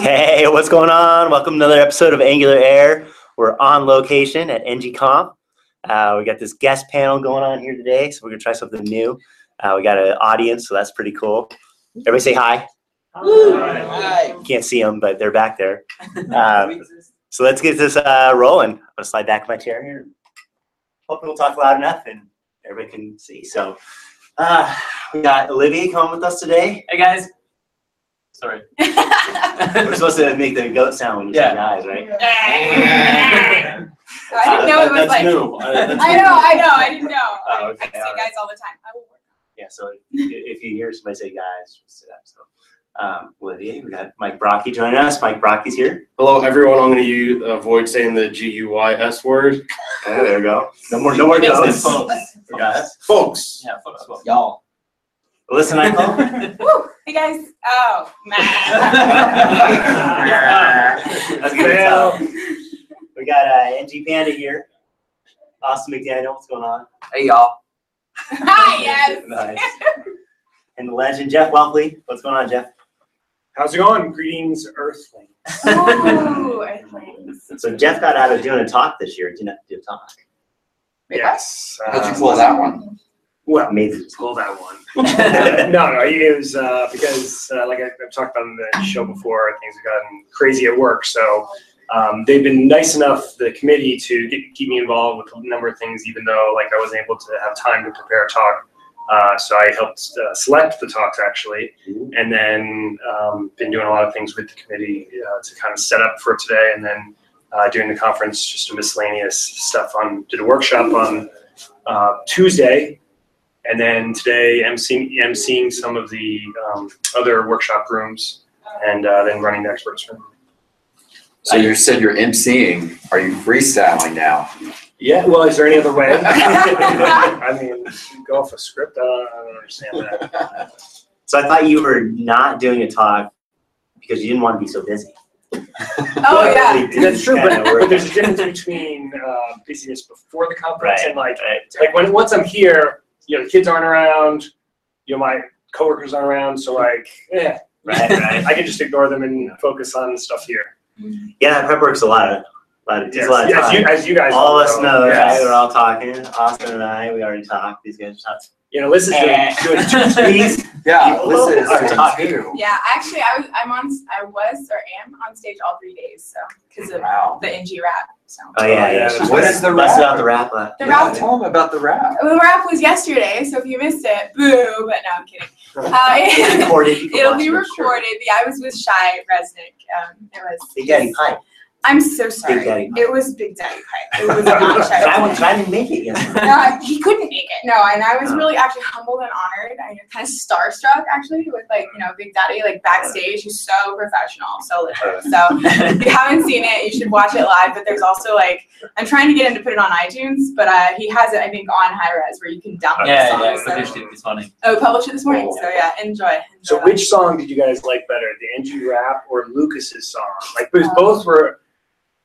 Hey, what's going on? Welcome to another episode of Angular Air. We're on location at NGConf. Uh, we got this guest panel going on here today, so we're gonna try something new. Uh, we got an audience, so that's pretty cool. Everybody say hi. Hi. Can't see them, but they're back there. Um, so let's get this uh, rolling. I'm gonna slide back in my chair here. Hopefully, we'll talk loud enough and everybody can see. So uh, we got Olivia coming with us today. Hey guys. Sorry. We're supposed to make the goat sound when you Yeah. say guys, right? I didn't know it was That's like. new. Uh, that's I new. know, I know, I didn't know. Oh, I, okay, I say alright. guys all the time. I will work. Yeah, so if- if you hear somebody say guys, just say that. So, um, Olivia, we got Mike Brocchi joining us. Mike Brocchi's here. Hello, everyone. I'm going to use, avoid saying the G U Y S word. Oh, there we go. No more, no more Yes, goats. folks. guys. Folks. Yeah, folks. folks. Y'all. Listen, I call. Woo! Hey guys. Oh, man. That's good. stuff. We got uh, NG Panda here. Austin McDaniel, what's going on? Hey y'all. Hi, yes. Nice. And the legend Jeff Whelpley. What's going on, Jeff? How's it going? Greetings, Earthling. Ooh, airplanes. So Jeff got out of doing a talk this year. Didn't have do a talk. Yes. How'd you pull that one? Well, Amazing. pull that one. no, no, it was uh, because, uh, like I, I've talked on the show before, things have gotten crazy at work. So um, they've been nice enough, the committee, to get, keep me involved with a number of things, even though like I wasn't able to have time to prepare a talk. Uh, so I helped uh, select the talks actually, and then um, been doing a lot of things with the committee uh, to kind of set up for today, and then uh, during the conference, just a miscellaneous stuff on. Did a workshop on uh, Tuesday, and then today emceeing, emceeing some of the um, other workshop rooms, and uh, then running the experts room. So you said you're emceeing. Are you freestyling now? Yeah. Well, is there any other way? I mean, go off a script. I don't, I don't understand that. So I thought you were not doing a talk because you didn't want to be so busy. Oh, yeah. That's true, but, but there's a difference between uh, busyness before the conference Right, and like right. like when once I'm here, you know, the kids aren't around, you know, my coworkers aren't around, so like, yeah, Right, right. I can just ignore them and focus on stuff here. Yeah, that prep work's a lot of, lot of, takes a lot of as you, time. as you guys All of us know, know, yes. right? We're all talking. Austin and I, we already talked. These guys talked. You know, Liz is doing, Eh. doing two These Yeah, People Lisa is are doing talking. too. Yeah, actually, I was, I'm on, I was or am on stage all three days, so, because of Wow. the NG rap, so. Oh yeah, yeah, yeah. What is the busted rap? out the rap left. The Yeah, rap, tell them about the rap. the rap was yesterday, so if you missed it, boo, but no, I'm kidding. It's Uh, recorded. You can It'll watch be it, I'm sure. recorded. Yeah, I was with Shai Reznik. Um, it was. Big Daddy Pipe. I'm so sorry. Daddy Pipe. It was Big Daddy Pipe. It was not Shai. But I, Reznik. I didn't make it yet. No, he couldn't make it. No, and I was Oh. really actually humbled and honored. I was kind of starstruck actually with like you know Big Daddy like backstage. He's so professional, so legit. So if you haven't seen it, you should watch it live. But there's also like I'm trying to get him to put it on iTunes, but uh, he has it I think on high res where you can download the Yeah, song. yeah, so- published it this morning. Oh, published it this morning. So yeah, enjoy. So enjoy. which song did you guys like better, the NG rap or Lucas's song? Like, because Um, both were,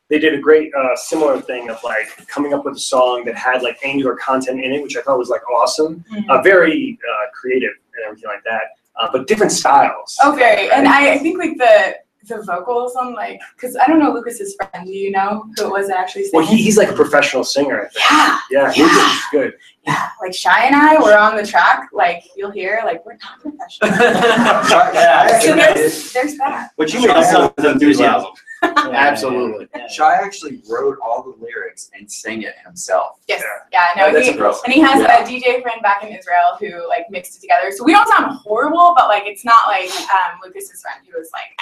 they did a great uh, similar thing of like coming up with a song that had like Angular content in it, which I thought was like awesome, Mhm. uh, very uh, creative and everything like that. Uh, but different styles. Oh, very. And I, I think like the the vocals on like because I don't know Lucas's friend. Do you know who it was that actually sang? Well, he, he's like a professional singer. I think. yeah, Yeah, Yeah. Lucas is good. yeah. Like Shai and I were on the track. Like you'll hear like we're not professional. Yeah, so there's there's that. But you made the song enthusiasm. Yeah, Absolutely. yeah, yeah. Shai actually wrote all the lyrics and sang it himself. Yes. Yeah. No. That's he, impressive. and he has Yeah. a DJ friend back in Israel who like mixed it together. So we don't sound horrible, but like it's not like um, Lucas's friend who was like,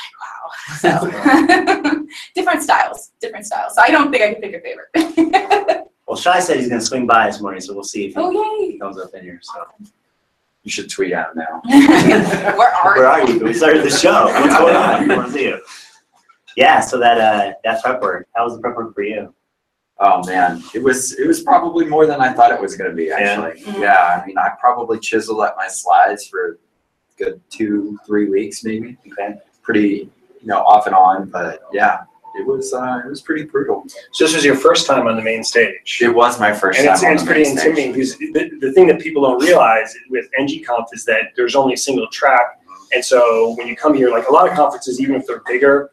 like wow. So different styles, different styles. So I don't think I can pick a favorite. Well, Shai said he's gonna swing by this morning, so we'll see if he, oh he yay! comes up in here. So You should tweet out now. Where are where are you? We started the show. What's going on? We want to see you. Yeah. So that uh that prep work. How was the prep work for you? Oh man, it was it was probably more than I thought it was going to be. Actually, Mhm. yeah. I mean, I probably chiseled at my slides for a good two, three weeks, maybe. Okay. Pretty, you know, off and on, but yeah, it was uh, it was pretty brutal. So this was your first time on the main stage. It was my first And time. it's, on it's the pretty main intimidating stage. because the, the thing that people don't realize with NGConf is that there's only a single track And so when you come here, like a lot of conferences, even if they're bigger,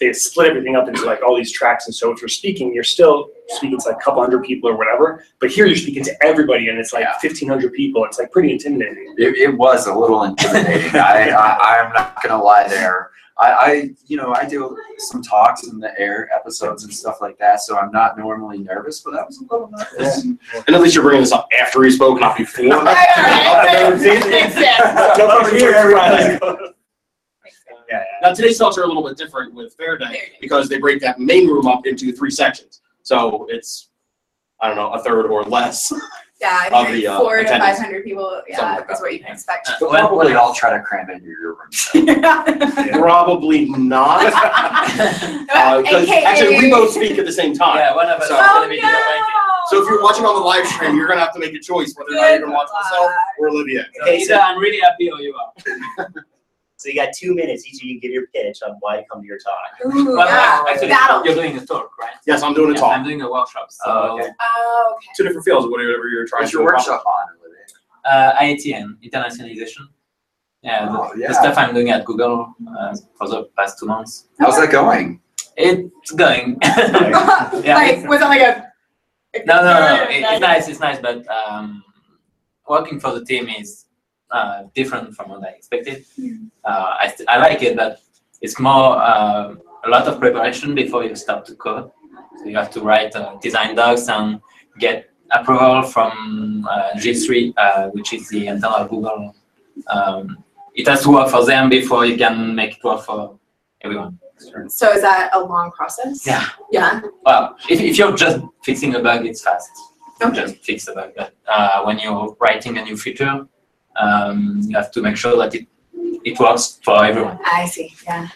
they split everything up into like all these tracks. And so if you're speaking, you're still speaking to like a couple hundred people or whatever. But here you're speaking to everybody, and it's like Yeah. 1,500 people. It's like pretty intimidating. It, it was a little intimidating. I, I, I'm not gonna lie there. I, I, you know, I do some talks in the air episodes and stuff like that, so I'm not normally nervous, but I was a little nervous. And at least you're bringing this up after he spoke, not before. All right, all right. Makes sense. No problem here, everybody. Yeah, Now, today's talks are a little bit different with Fair Day because they break that main room up into three sections. So it's, I don't know, a third or less. Yeah, Of I think the, uh, four to five hundred people, yeah, Something like is that. what you can expect. They'll probably all try to cram into your room. Probably not. Uh, 'cause actually, we both speak at the same time. Yeah, one of us is So- gonna be So if you're watching on the live stream, you're gonna have to make a choice whether or not you're gonna watch myself or Olivia. Okay, Either so, I'm really happy or you are. So you got two minutes. Each of you give your pitch on why to come to your talk. Ooh, Well, yeah, actually, battle. You're doing a talk, right? Yes, I'm doing a Yeah, talk. I'm doing a workshop. So Oh, okay. Oh, okay. Two different fields, whatever you're trying What's to your workshop on, Olivia? uh, i18n, internationalization. Yeah, the, Oh, yeah. the stuff I'm doing at Google uh, for the past two months. How's that going? It's going. like, yeah. was it like a? No, no, no. It, it's nice. It's nice, but um, working for the team is uh, different from what I expected. Uh, I, I like it, but it's more uh, a lot of preparation before you start to code. So you have to write uh, design docs and get approval from uh, G3, uh, which is the internal Google. Um, it has to work for them before you can make it work for everyone. So is that a long process? Yeah. Yeah. Well, if, if you're just fixing a bug, it's fast. Okay. Just fix the bug. But uh, when you're writing a new feature, um, you have to make sure that it, it works for everyone. I see. Yeah.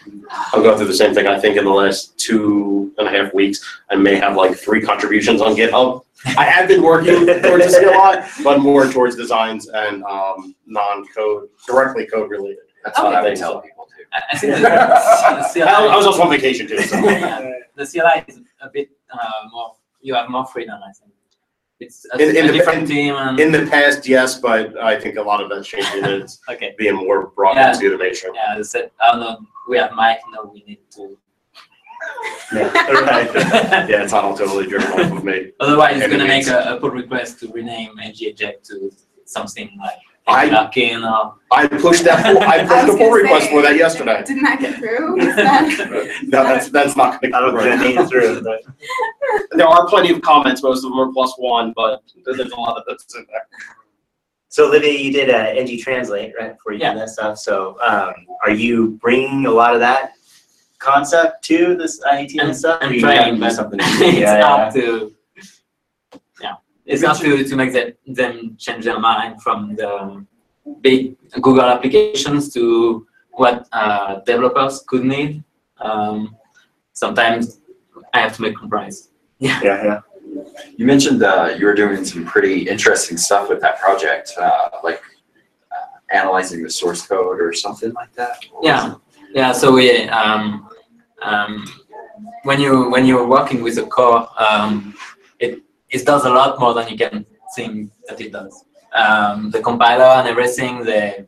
I'm going through the same thing. I think in the last two and a half weeks, I may have like three contributions on GitHub. I have been working towards this a lot, but more towards designs and um, non-code, directly code related. That's what I would tell people too. I, I think that the CLI, I, I was also on vacation too, so. yeah, the CLI is a bit uh, more, you have more freedom, I think. It's a, In- in a the- different team and, In the past, yes, but I think a lot of that's changing. and It's okay. being more brought Yeah. into the mainstream. Yeah, I said, I don't know, we have Mike, now. we need to. Right. Yeah, it's not all totally driven off of me. Otherwise, it's gonna make a, a pull request to rename ngeject to something like I- Larkin or I pushed that. Pull, I I pushed was a pull gonna request say, for that yesterday. Didn't that get through? Is that- No, that's that's not gonna. think that made it through. But There are plenty of comments. Most of them are plus one, but there's a lot of that's in there. so Olivia, you did uh, NG Translate right before you Yeah. did that stuff. So um, are you bringing a lot of that concept to this i18n and stuff? I'm Or you trying, have to do but something. it's yeah, yeah. hard to, yeah, it's hard to, to make them, them change their mind from the big Google applications to what uh, developers could need. Um, sometimes I have to make compromise. yeah, yeah. You mentioned uh, you were doing some pretty interesting stuff with that project, uh, like uh, analyzing the source code or something like that. What Yeah, yeah. So we, um, um, when you when you're working with a core, um, it it does a lot more than you can think that it does. Um, the compiler and everything, they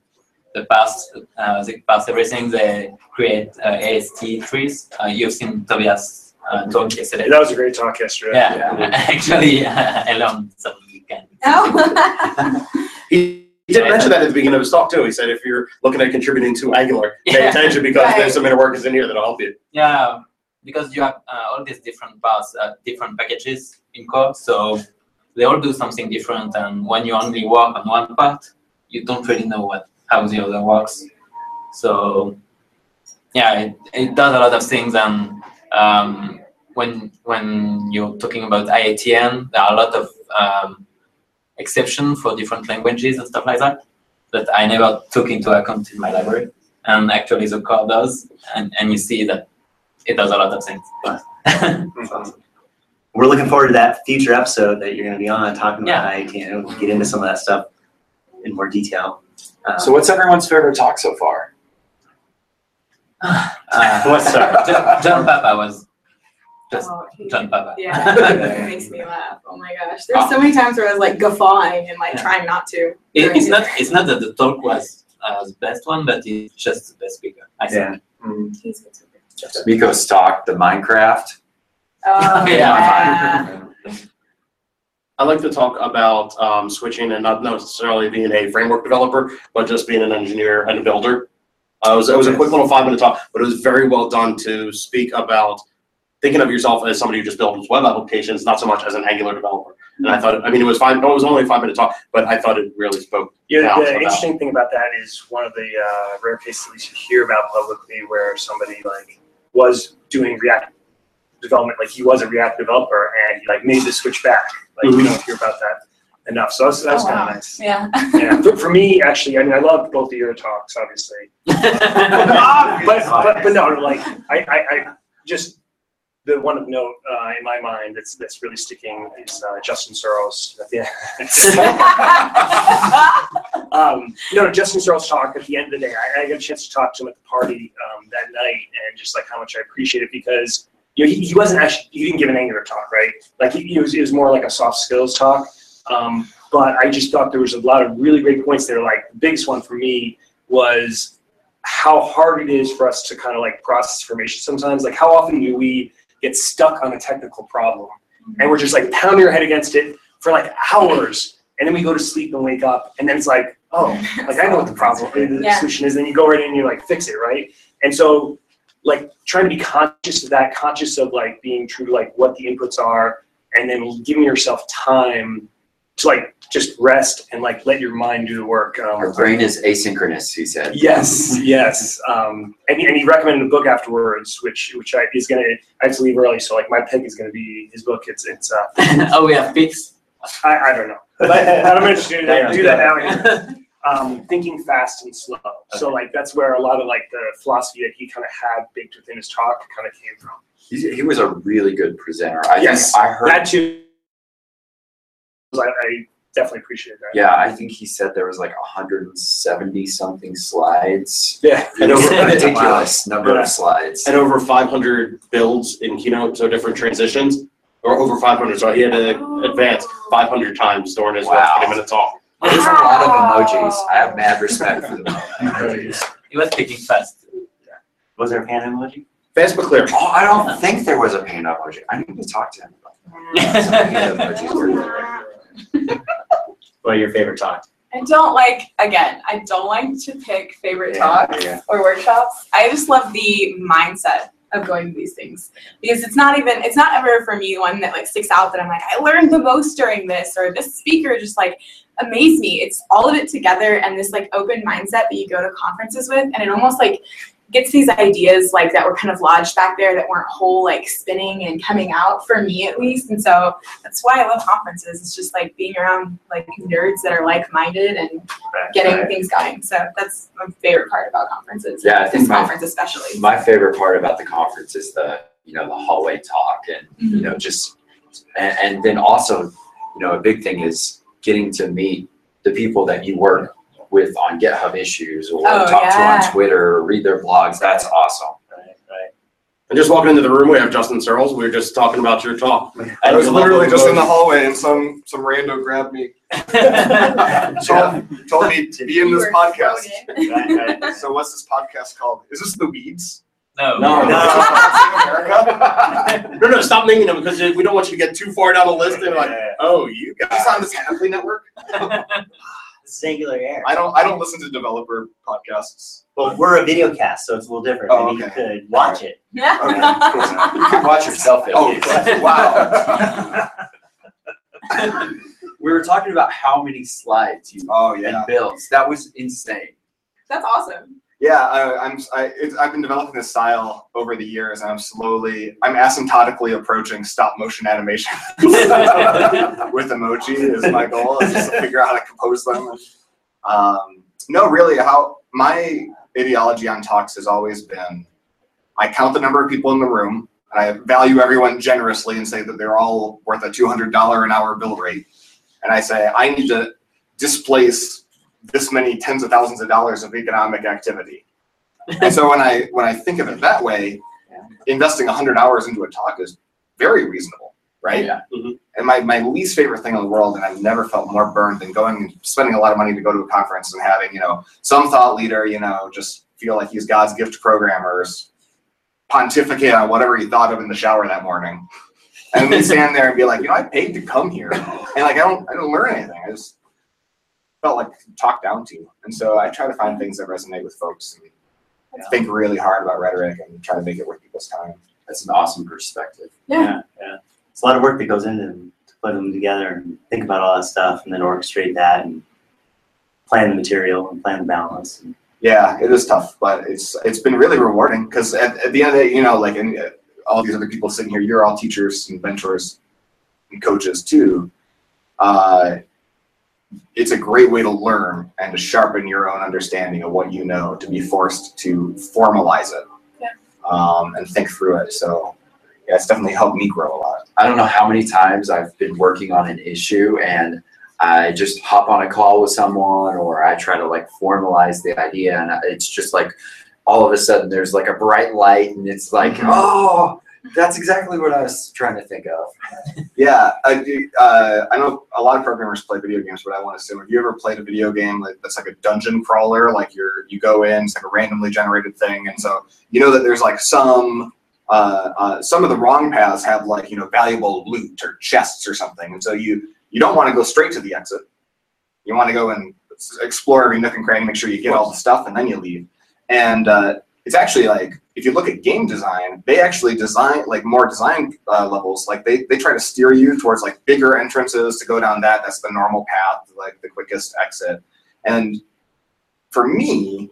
the parse, uh, they parse everything. They create uh, AST trees. Uh, you've seen Tobias uh, talk yesterday. That was a great talk yesterday. Yeah, actually, I learned some kind. No. He, he did mention that at the beginning of his talk too. He said if you're looking at contributing to Angular, pay Yeah. attention because Right. there's some inner workers in here that'll help you. Yeah, because you have uh, all these different paths, uh, different packages in core, so they all do something different. And when you only work on one part, you don't really know what how the other works. So yeah, it, it does a lot of things. And um, when when you're talking about i18n, there are a lot of um, exceptions for different languages and stuff like that that I never took into account in my library. And actually, the core does, and, and you see that it does a lot of things. We're looking forward to that future episode that you're going to be on talking about Yeah. i18n and we'll get into some of that stuff in more detail. Um, So what's everyone's favorite talk so far? uh, What's our- John, John Papa was just Oh, he- John Papa. Yeah, it makes me laugh. Oh my gosh. There's so many times where I was like guffawing and like Yeah. trying not to. It, it's not it's not that the talk was uh, the best one, but he's just the best speaker. I think. He's good speaker. Miko's talk, the Minecraft. Oh, Yeah. yeah. I like to talk about um, switching and not necessarily being a framework developer, but just being an engineer and a builder. Uh, it was it was a quick little five minute talk, but it was very well done to speak about thinking of yourself as somebody who just builds web applications, not so much as an Angular developer. And I thought, I mean, it was fine. It was only a five minute talk, but I thought it really spoke. Yeah, Yeah, the about- interesting thing about that is one of the uh, rare cases at least you hear about publicly where somebody like was doing React development, like he was a React developer and he like made the switch back. Like we don't hear about that enough. So that's, that's Oh, kind wow. of nice. Yeah. Yeah, for, for me, actually, I mean, I loved both of your talks, obviously. But, but, but no, like, I, I, I just, the one of note, uh, in my mind that's, that's really sticking is, uh, Justin Searls. at the end. Um, no, Justin Searls' talk at the end of the day, I, I got a chance to talk to him at the party, um, that night and just like how much I appreciate it because, you know, he, he wasn't actually, he didn't give an Angular talk, right? Like, he, he was, it was more like a soft skills talk. Um, but I just thought there was a lot of really great points there. Like, the biggest one for me was how hard it is for us to kind of like process information sometimes. Like, how often do we get stuck on a technical problem and we're just like pounding our head against it for like hours, and then we go to sleep and wake up, and then it's like, oh, like I know what the problem, the Yeah. solution is. Then you go right in and you like fix it, right? And so, like trying to be conscious of that, conscious of like being true to like what the inputs are, and then giving yourself time to like just rest and like let your mind do the work. Um, Our brain is asynchronous, he said. Yes, yes. Um, and, he- and he recommended a book afterwards, which which I, is gonna. I have to leave early, so like my pick is gonna be his book. It's it's. Uh, oh, yeah, pics. I, I don't know, but I'm gonna do that. Do that now. Um, thinking fast and slow. So like that's where a lot of like the philosophy that he kind of had baked within his talk kind of came from. He, he was a really good presenter. I Yes. think I heard. That too. I, I definitely appreciate that. yeah, I think he said there was like 170 something slides. Yeah. And over, Ridiculous number Yeah. of slides. and over 500 builds in Keynote, so different transitions, or over 500. So he had to advance 500 times during his Wow. 20 minute talk. There's a lot of emojis. I have mad respect for the emojis. he was speaking fast. Was there a panda emoji? Fast but clear. Oh, I don't think there was a panda emoji. I need to talk to him about that. Some panda emojis were- What are your favorite talks? I don't like, again, I don't like to pick favorite Yeah, talks yeah. or workshops. I just love the mindset of going to these things because it's not even, it's not ever for me one that like sticks out that I'm like, I learned the most during this or this speaker just like amazed me. It's all of it together and this like open mindset that you go to conferences with and it almost like gets these ideas like that were kind of lodged back there that weren't whole like spinning and coming out for me at least. And so that's why I love conferences. It's just like being around like nerds that are like-minded and getting things going. So that's my favorite part about conferences. Yeah, I think this my- conference especially. My favorite part about the conference is the, you know, the hallway talk and, you mm-hmm. know, just, and, and then also, you know, a big thing is getting to meet the people that you work with on GitHub issues or Oh, talk to on Twitter or read their blogs. That's awesome. Right, right. And just walking into the room, we have Justin Searls. We were just talking about your talk. I was literally just in the hallway and some some rando grabbed me, told, told me to be in this podcast. Right, right. So what's this podcast called? Is this the Weeds? No. No, no. No, no, stop naming them because we don't want you to get too far down the list. And like, oh, you Is guys. this on the Snapply network? Singular Air. I don't I don't listen to developer podcasts. Well, we're a video cast, so it's a little different. Oh, Maybe okay. you could watch it. Yeah. You can watch yourself. at Oh, least. wow. We were talking about how many slides you Oh and yeah. builds. That was insane. That's awesome. Yeah, I, I'm. I, I've been developing this style over the years, and I'm slowly, I'm asymptotically approaching stop motion animation with emoji. Is my goal is just to figure out how to compose them. Um, no, really, how my ideology on talks has always been, I count the number of people in the room, and I value everyone generously, and say that they're all worth a two hundred dollar an hour bill rate, and I say I need to displace this many tens of thousands of dollars of economic activity. and so when I when I think of it that way, investing hundred hours into a talk is very reasonable. right? Yeah. Mhm. And my, my least favorite thing in the world, and I've never felt more burned than going and spending a lot of money to go to a conference and having, you know, some thought leader, you know, just feel like he's God's gift to programmers, pontificate on whatever he thought of in the shower that morning. And we stand there and be like, you know, I paid to come here. And like I don't I don't learn anything. I just felt like talked down to. And so I try to find things that resonate with folks and think really hard about rhetoric and try to make it worth people's time. That's an awesome perspective. Yeah. yeah. It's a lot of work that goes into to put them together and think about all that stuff and then orchestrate that and plan the material and plan the balance. And, Yeah, it is tough, but it's it's been really rewarding because at, at the end of the day, you know, like and uh, all these other people sitting here, you're all teachers and mentors and coaches too. Uh, it's a great way to learn and to sharpen your own understanding of what you know, to be forced to formalize it Yeah. um, and think through it. So, yeah, it's definitely helped me grow a lot. I don't know how many times I've been working on an issue and I just hop on a call with someone or I try to like formalize the idea and it's just like all of a sudden there's like a bright light and it's like, Mhm. oh, that's exactly what I was trying to think of. Yeah, I do. Uh, I know a lot of programmers play video games, but I want to assume have you ever played a video game like that's like a dungeon crawler? Like you're you go in, it's like a randomly generated thing, and so you know that there's like some uh, uh, some of the wrong paths have like you know valuable loot or chests or something, and so you you don't want to go straight to the exit. You want to go and explore every nook and cranny, make sure you get all the stuff, and then you leave. And uh, it's actually like if you look at game design, they actually design like more design uh, levels. Like they, they try to steer you towards like bigger entrances to go down that. That's the normal path, like the quickest exit. And for me,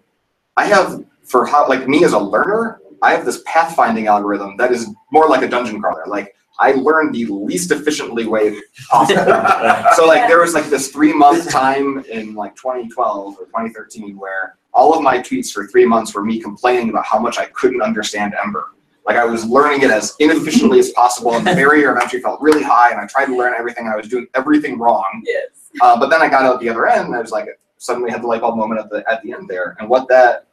I have for how like me as a learner, I have this pathfinding algorithm that is more like a dungeon crawler. Like I learned the least efficiently way possible. so like there was like this three month time in like 2012 or 2013 where all of my tweets for three months were me complaining about how much I couldn't understand Ember. Like I was learning it as inefficiently as possible, and the barrier of entry felt really high, and I tried to learn everything, and I was doing everything wrong. Yes. Uh, but then I got out the other end, and I was like, suddenly had the light bulb moment at the at the end there. And what that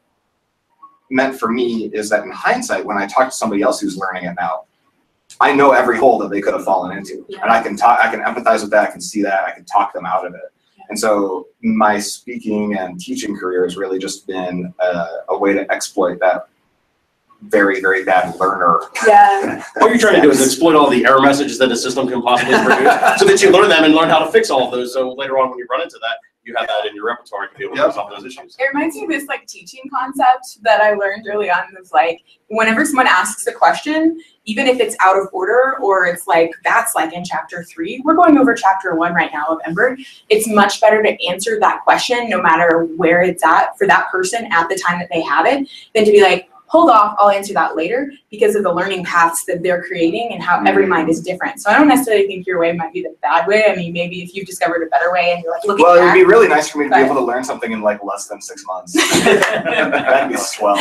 meant for me is that in hindsight, when I talk to somebody else who's learning it now, I know every hole that they could have fallen into, and I can talk, I can empathize with that, I can see that, I can talk them out of it. And so my speaking and teaching career has really just been a, a way to exploit that very, very bad learner. Yeah. What you're trying to do is exploit all the error messages that a system can possibly produce, so that you learn them and learn how to fix all of those. So later on, when you run into that, you have that in your repertoire to be able to Yep. resolve those issues. It reminds me of this like teaching concept that I learned early on. Was like whenever someone asks a question, even if it's out of order or it's like that's like in chapter three, we're going over chapter one right now of Ember. It's much better to answer that question no matter where it's at for that person at the time that they have it than to be like, hold off, I'll answer that later because of the learning paths that they're creating and how every mm. mind is different. So I don't necessarily think your way might be the bad way. I mean, maybe if you've discovered a better way and you're like, look Well, at it would be really nice for me to be able to learn something in like less than six months. That'd be swell.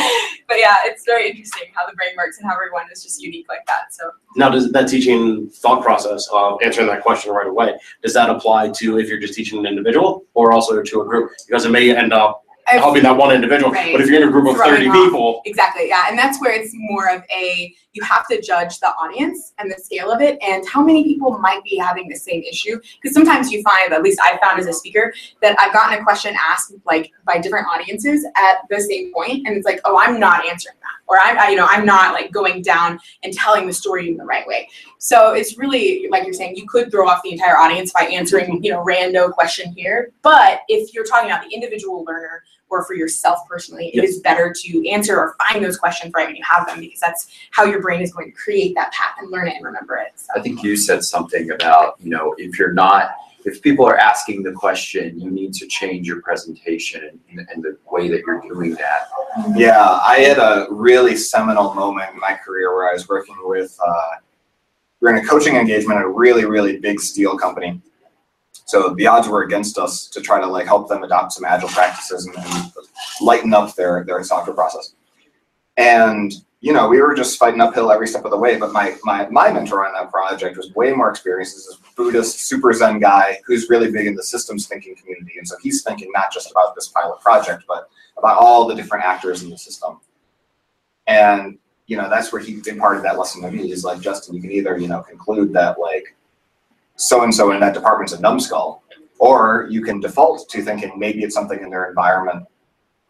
but yeah, it's very interesting how the brain works and how everyone is just unique like that. So Now, does that teaching thought process of answering that question right away, does that apply to if you're just teaching an individual or also to a group? Because it may end up I've- helping that one individual, Right. but if you're in a group of Throwing thirty off. people, exactly, yeah, and that's where it's more of a you have to judge the audience and the scale of it and how many people might be having the same issue. Because sometimes you find, at least I found as a speaker, that I've gotten a question asked like by different audiences at the same point, and it's like, oh, I'm not answering that, or I'm, I, you know, I'm not like going down and telling the story in the right way. So it's really like you're saying, you could throw off the entire audience by answering, you know, rando question here. But if you're talking about the individual learner or for yourself personally, it is better to answer or find those questions right when you have them because that's how your brain is going to create that path and learn it and remember it. So. I think you said something about, you know, if you're not, if people are asking the question, you need to change your presentation and, and the way that you're doing that. Yeah, I had a really seminal moment in my career where I was working with, uh, we were in a coaching engagement at a really, really big steel company. So the odds were against us to try to like help them adopt some agile practices and, and lighten up their, their software process. And, you know, we were just fighting uphill every step of the way. But my, my, my mentor on that project was way more experienced. This is Buddhist, super Zen guy who's really big in the systems thinking community. And so he's thinking not just about this pilot project, but about all the different actors in the system. And you know, that's where he imparted that lesson to me. He's like, Justin, you can either, you know, conclude that like so and so in that department's a numbskull, or you can default to thinking maybe it's something in their environment.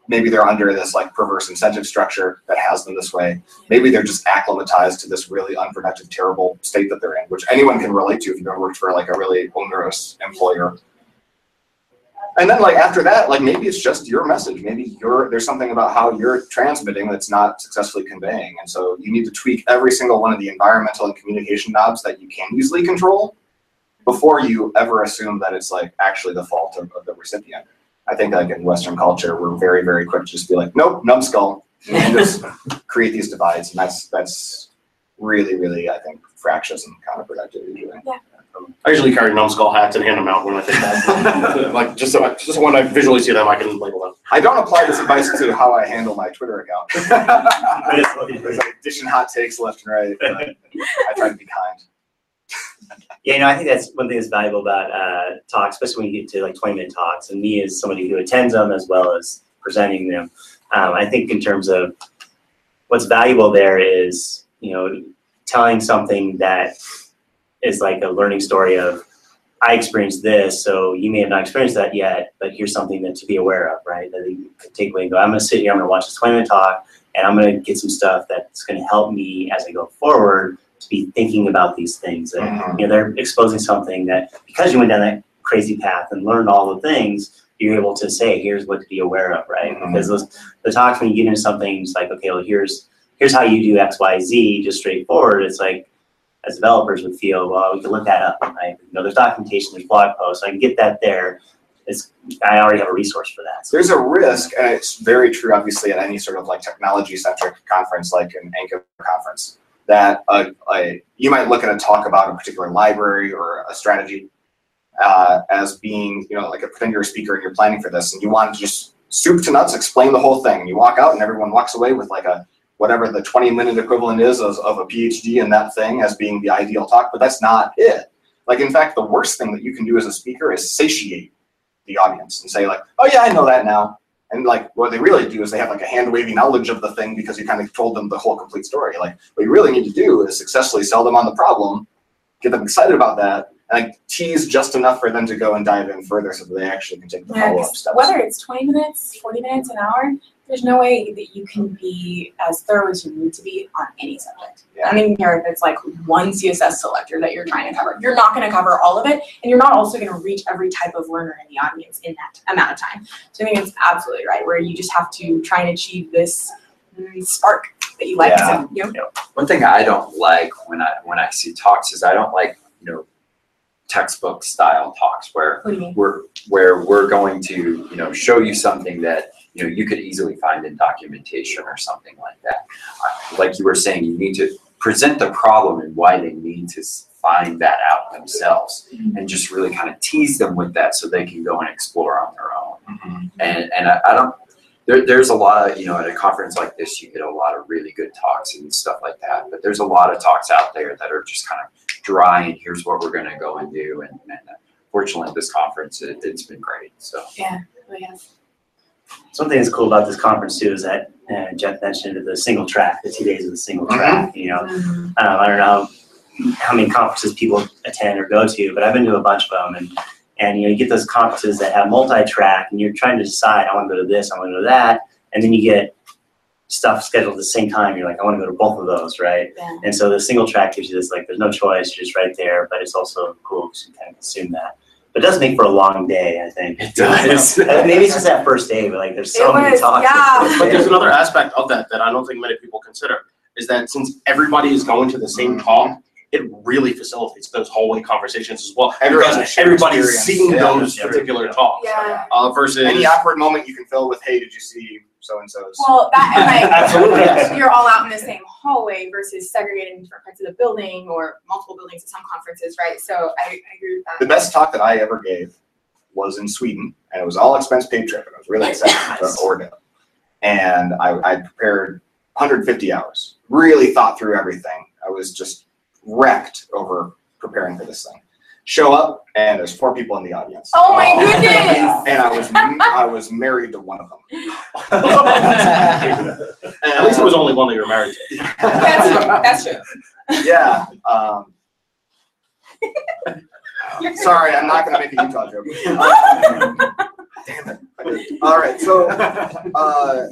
Maybe they're under this like perverse incentive structure that has them this way. Maybe they're just acclimatized to this really unproductive, terrible state that they're in, which anyone can relate to if you've ever worked for like a really onerous employer. And then like after that, like maybe it's just your message. Maybe you're there's something about how you're transmitting that's not successfully conveying. And so you need to tweak every single one of the environmental and communication knobs that you can easily control before you ever assume that it's like actually the fault of, of the recipient. I think like in Western culture, we're very, very quick to just be like, nope, numbskull, and just create these divides. And that's that's really, really, I think, fractious and counterproductive usually. I usually carry numbskull hats and hand them out when I think that. like just so, I, just when I visually see them, I can label them. I don't apply this advice to how I handle my Twitter account. There's like dishing hot takes left and right. but I try to be kind. Yeah, you know, I think that's one thing that's valuable about uh, talks, especially when you get to like 20 minute talks. And me, as somebody who attends them as well as presenting them, um, I think in terms of what's valuable there is, you know, telling something that is like a learning story of, I experienced this, so you may have not experienced that yet, but here's something that to be aware of, right? That you could take away and go, I'm gonna sit here, I'm gonna watch this 20 minute talk, and I'm gonna get some stuff that's gonna help me as I go forward to be thinking about these things. And, Mhm. you know, they're exposing something that because you went down that crazy path and learned all the things, you're able to say, here's what to be aware of, right? Mhm. Because those the talks when you get into something, it's like, okay, well, here's here's how you do X, Y, Z, just straightforward. It's like as developers would feel, well, we can look that up, right? You know, there's documentation, there's blog posts, I can get that there. It's I already have a resource for that. So There's a risk, and it's very true, obviously, at any sort of like technology centric conference, like an Angular conference, that uh, a, you might look at a talk about a particular library or a strategy uh, as being, you know, like a, pretend a speaker and you're planning for this, and you want to just soup to nuts explain the whole thing. You walk out, and everyone walks away with like a whatever the 20 minute equivalent is of, of a PhD in that thing as being the ideal talk, but that's not it. Like, in fact, the worst thing that you can do as a speaker is satiate the audience and say like, oh yeah, I know that now. And like what they really do is they have like a hand wavy knowledge of the thing because you kind of told them the whole complete story. Like what you really need to do is successfully sell them on the problem, get them excited about that, and like tease just enough for them to go and dive in further so that they actually can take the Yeah, follow up steps. whether it's 20 minutes, 40 minutes, an hour, there's no way that you can be as thorough as you need to be on any subject. I don't even care if it's like one CSS selector that you're trying to cover. You're not going to cover all of it, and you're not also going to reach every type of learner in the audience in that amount of time. So I think it's absolutely right where you just have to try and achieve this spark that you like. Yeah. you know, One thing I don't like when I when I see talks is I don't like you know textbook style talks where what do you mean? we're where we're going to you know show you something that you know you could easily find in documentation or something like that. Uh, Like you were saying, you need to present the problem and why they need to find that out themselves, and just really kind of tease them with that so they can go and explore on their own. Mhm. And and I, I don't. There, there's a lot of you know at a conference like this you get a lot of really good talks and stuff like that. But there's a lot of talks out there that are just kind of dry and here's what we're going to go and do. And, and fortunately, this conference it, it's been great. So. Really has. Something that's cool about this conference too is that uh, Jeff mentioned the single track, the two days of the single track. You know, um, I don't know how many conferences people attend or go to, but I've been to a bunch of them, and and you know you get those conferences that have multi-track, and you're trying to decide I want to go to this, I want to go to that, and then you get stuff scheduled at the same time. You're like, I want to go to both of those, right? Yeah. And so the single track gives you this like, there's no choice, you're just right there, but it's also cool because you kind of consume that. But it does make for a long day, I think. It does. Maybe it's just that first day, but like there's so It many was, talks. yeah. But there's another aspect of that that I don't think many people consider is that since everybody is going to the same talk, it really facilitates those hallway conversations as well. Everyone has Because everybody's seeing Yeah. those Yeah. particular talks. Yeah. Uh, versus Any awkward moment you can fill with, hey, did you see so and so's? Well, that and like Absolutely, you're all out in the same hallway versus segregated in different parts of the building or multiple buildings at some conferences, right? So I, I agree with that. The best talk that I ever gave was in Sweden, and it was all expense paid trip, and I was really excited to order it. And I, I prepared 150 hours, really thought through everything. I was just wrecked over preparing for this thing. Show up, and there's four people in the audience. Oh my goodness. And I was I was married to one of them. And at least it was only one that you were married to. That's true. That's true. Yeah. Um, sorry, I'm not gonna make a Utah joke. Damn it. All right, so uh,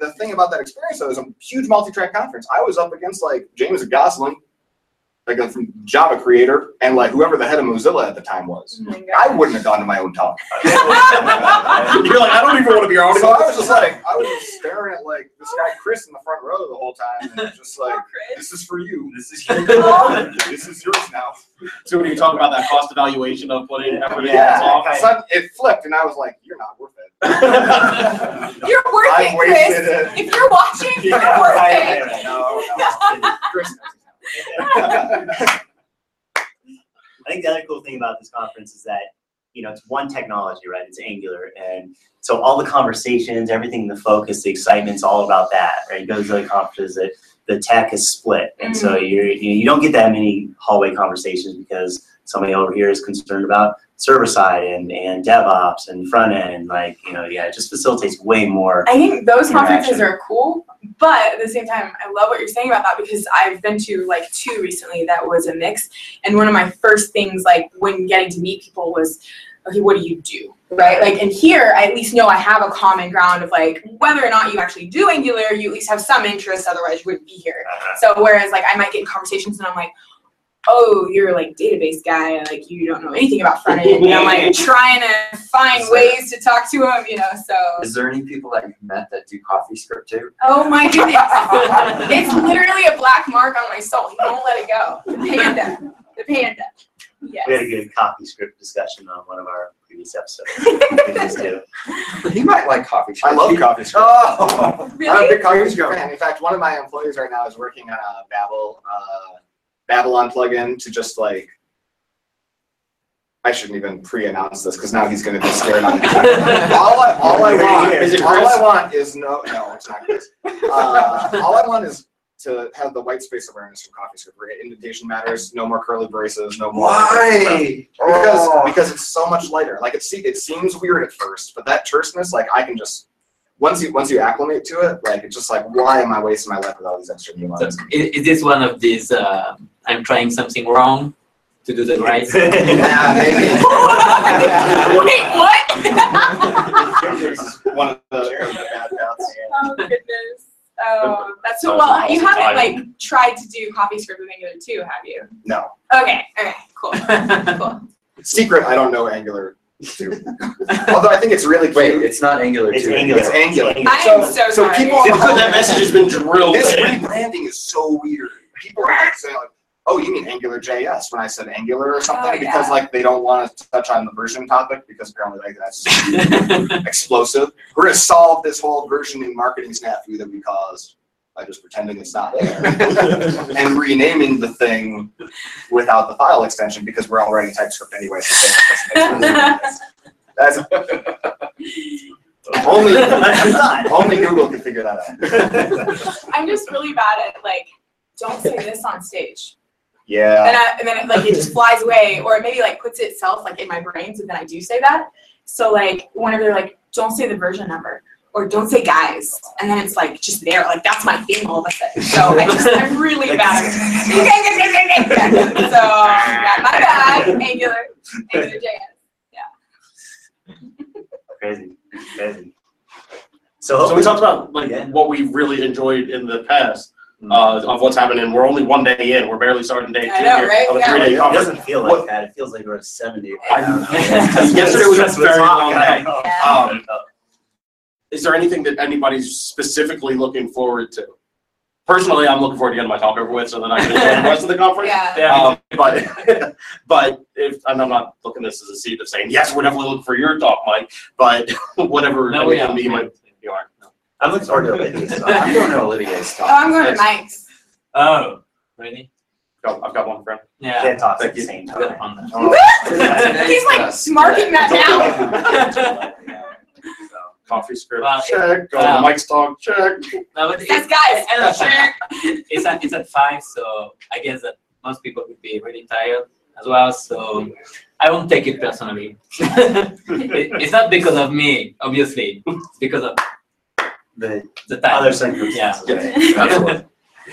the thing about that experience though is a huge multi-track conference. I was up against like James Gosling, like a from Java creator, and like whoever the head of Mozilla at the time was. Oh I wouldn't have gone to my own talk. You're like, I don't even want to be your So I was just like, I was just staring at like this guy Chris in the front row the whole time, and just like, this is for you. This is Oh. this is yours now. So when you talk about that cost evaluation of putting effort into Yeah, this so it flipped, and I was like, "You're not worth it." You're worth I it, Chris. it. If you're watching, you're Yeah, worth I- it. No, no, Chris knows. I think the other cool thing about this conference is that, you know, it's one technology, right? It's Angular. And so all the conversations, everything, the focus, the excitement's all about that, right? You go to the conferences that the tech is split. And so mm-hmm. you're, you, know, you don't get that many hallway conversations because somebody over here is concerned about server side and, and DevOps and front end. Like, you know, yeah, it just facilitates way more. I think those conferences are cool, but at the same time, I love what you're saying about that because I've been to like two recently that was a mix. And one of my first things, like when getting to meet people, was okay, what do you do? Right? Like, and here I at least know I have a common ground of like whether or not you actually do Angular, you at least have some interest, otherwise you wouldn't be here. Uh-huh. So whereas like I might get in conversations and I'm like, oh, you're like database guy, like you don't know anything about front end. And I'm like trying to find ways to talk to him, you know. So Is there any people that you've met that do coffee script too? oh my goodness, it's literally a black mark on my soul. He won't let it go. The panda, the panda. We had a good coffee script discussion on one of our previous episodes. He might like coffee script. I script. love coffee script. Oh. really? I'm a big coffee script fan. In fact, one of my employees right now is working on a Babel, uh, Babylon plugin to just like. I shouldn't even pre-announce this because now he's going to be scared. On all I, all I want, Is all I want is no, no, it's not Chris. Uh, all I want is to have the white space awareness from CoffeeScript. Where indentation matters. No more curly braces. No more. Why? Because Oh. because it's so much lighter. Like it see it seems weird at first, but that terseness, like I can just once you once you acclimate to it, like it's just like why am I wasting my life with all these extra So, nuances? is, is this one of these? Uh, I'm trying something wrong to do the right. yeah, maybe. Wait, what? It's one of the, the bad paths. oh goodness. Oh, that's so well. You haven't like tried to do coffee script with Angular too, have you? No. Okay. Okay. Cool. Cool. Secret, I don't know Angular. too. Although I think it's really cute. Wait, it's not Angular It's 2. Angular. It's Angular. I am so so sorry. people that message has been drilled This in. rebranding is so weird. People are saying like, "Oh, you mean Angular JS?" When I said Angular or something, Oh, because yeah. like they don't want to touch on the version topic because apparently like that's explosive. We're gonna solve this whole versioning marketing snafu that we caused by just pretending it's not there and renaming the thing without the file extension because we're all writing TypeScript anyway. So that's only only Google can figure that out. I'm just really bad at like, don't say this on stage. Yeah. And, I, and then it, like it just flies away, or it maybe like puts itself like in my brain, so then I do say that. So like whenever they're like, don't say the version number, or don't say guys, and then it's like just there, like that's my thing all of a sudden. So I just I'm really bad. at so yeah, my bad. Angular, Angular JS. Yeah. Crazy, crazy. So, So we talked about like Yeah. what we really enjoyed in the past uh, of what's happening. We're only one day in. We're barely starting day two I know, here right? of a Yeah. three-day It conference. doesn't feel like What- that. It feels like we're at 70. I- Yesterday was a very long I day. Yeah. Um, is there anything that anybody's specifically looking forward to? Personally, I'm looking forward to getting my talk over with so that I can enjoy the rest of the conference. Yeah. Um, but but if and I'm not looking at this as a seat of saying yes, we're definitely looking for your talk, Mike. But whatever No, we are. anything you might you are. I'm looking forward to Olivia. So. I'm going to Olivia's Olivier's Oh, talk. I'm going to That's- Mike's. Oh, really? Go, I've got one friend. Yeah. Can't talk at Thank the you. same time. on that. Oh, He's like marking that down. Coffee script, Wow. check. Go Wow. to Mike's talk, check. No, but Says it- guys. and, uh, it's at it's at five, so I guess that most people would be really tired. as well. So I won't take it personally. It- it's not because of me, obviously. It's because of The the time. other circumstances. right?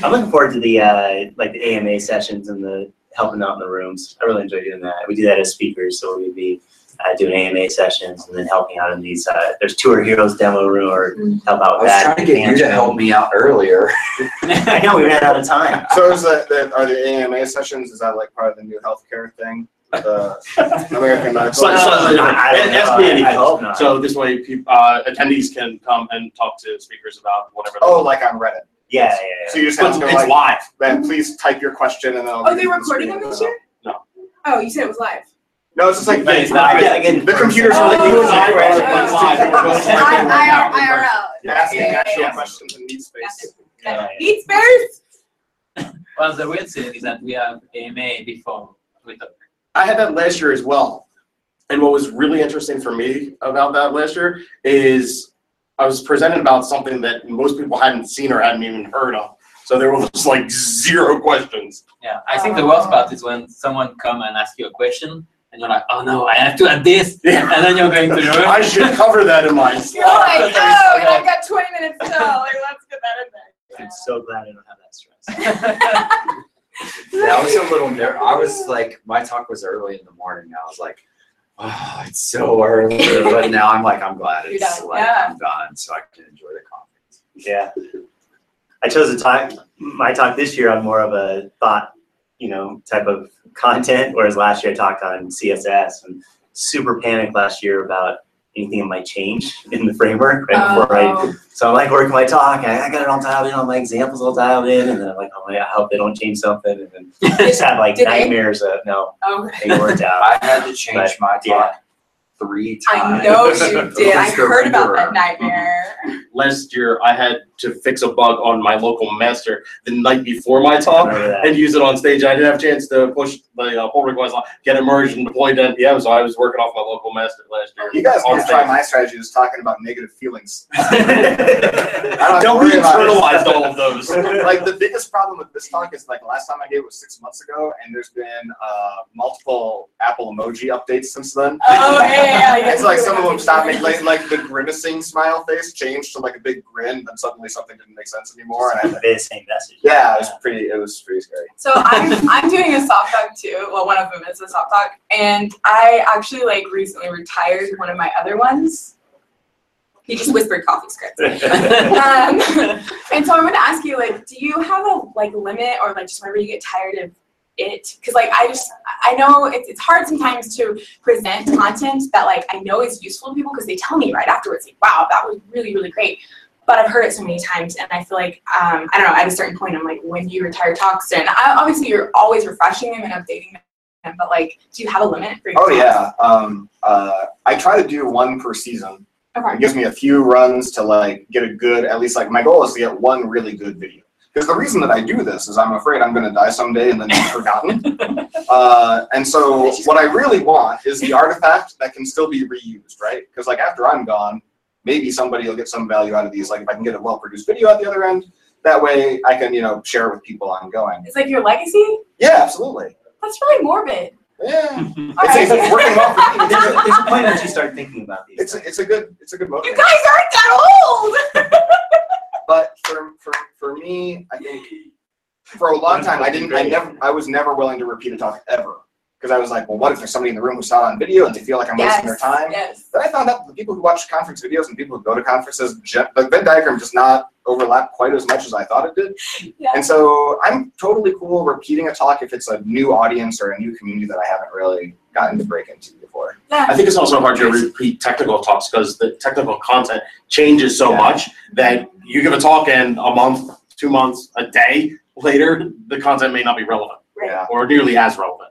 I'm looking forward to the uh, like the AMA sessions and the helping out in the rooms. I really enjoy doing that. We do that as speakers, so we'd be uh, doing AMA sessions and then helping out in these. Uh, there's tour heroes demo room or help out I with was that. trying to get you to help me out earlier. I know we ran out of time. So is that, that are the AMA sessions? Is that like part of the new healthcare thing? The American Medical. So- so- I don't know. I hope not. So this way, peop- uh, attendees can come and talk to speakers about whatever. they Oh, want. like on Reddit. Yeah, yeah, So you just But have to it's like, live. then please type your question and then I'll. Oh, read they it on recording screen. them this year? No. Oh, you said it was live. No, it's just like. But it's not- get- I get The computers are are like, like. you I live. We're both I, right now. I, IRL. Asking Yeah, yeah, actual yeah. questions in need space. Yeah, yeah. Eat spares. Well, the weird thing is that we have AMA before we talk. I had that last year as well. And what was really interesting for me about that last year is I was presented about something that most people hadn't seen or hadn't even heard of. So there was like zero questions. Yeah, I think the worst part is when someone come and ask you a question and you're like, oh no, I have to add this, Yeah. and then you're going to the room. I should cover that in my You're slide. like, oh, and I've got 20 minutes to go. Like, let's get that in there. I'm so glad I don't have that stress. Yeah, I was a little nervous. I was like, my talk was early in the morning. I was like, oh, it's so early. But now I'm like, I'm glad You're it's done, like yeah. I'm done, so I can enjoy the conference. Yeah. I chose to talk my talk this year on more of a thought, you know, type of content, whereas last year I talked on CSS and super panicked last year about anything that might change in the framework right before I Oh. so I'm like working my talk, I, I got it all dialed in, all my examples all dialed in, and then I'm like, oh my, I hope they don't change something, and then just had like Did they? nightmares of no, Okay. they worked out. I had to change But, my yeah. talk three times. I know you did. I Just heard about that nightmare. Mm-hmm. Last year, I had to fix a bug on my local master the night before my talk. And use it on stage. I didn't have a chance to push the uh, pull request, line, get it merged and deployed to NPM, so I was working off my local master last year. You guys on can try my strategy, just talking about negative feelings. Don't we worry about internalized all of those? like the biggest problem with this talk is like the last time I gave it was six months ago, and there's been uh, multiple Apple emoji updates since then. Oh, yeah, yeah, yeah. It's like some of them stopped making like, like the grimacing smile face changed to like a big grin, then suddenly something didn't make sense anymore. And I, the same message. yeah, it was pretty. It was pretty scary. So I'm I'm doing a soft talk too. Well, one of them is a soft talk, and I actually like recently retired one of my other ones. He just whispered coffee script. Um, and so I'm going to ask you, like, do you have a like limit or like just whenever you get tired of it? Because like I just I know it's it's hard sometimes to present content that like I know is useful to people because they tell me right afterwards, like, wow, that was really really great. But I've heard it so many times, and I feel like um, I don't know. At a certain point, I'm like, when do you retire talks? And I, obviously, you're always refreshing them and updating them. But like, do you have a limit for your Oh yeah. Um, uh, I try to do one per season. Okay. It gives me a few runs to like get a good. At least like my goal is to get one really good video. Because the reason that I do this is I'm afraid I'm going to die someday and then be forgotten. Uh, and so what I really want is the artifact that can still be reused, right? Because like after I'm gone, maybe somebody will get some value out of these. Like if I can get a well-produced video at the other end, that way I can you know share it with people ongoing. It's like your legacy. Yeah, absolutely. That's really morbid. Yeah, it's, right. it's working well for me. There's a, there's a point once you start thinking about these. It's a, it's a good it's a good You guys aren't that old. But for, for, for me, I think for a long time, I didn't, I never, I was never willing to repeat a talk ever. Because I was like, well, what if there's somebody in the room who saw it on video and they feel like I'm wasting their time? Yes. Then I found out the people who watch conference videos and people who go to conferences, the Venn diagram does not overlap quite as much as I thought it did. Yeah. And so I'm totally cool repeating a talk if it's a new audience or a new community that I haven't really gotten to break into before. Yeah. I think it's also hard to repeat technical talks because the technical content changes so Yeah. much that you give a talk and a month, two months, a day later, the content may not be relevant Yeah. or nearly as relevant.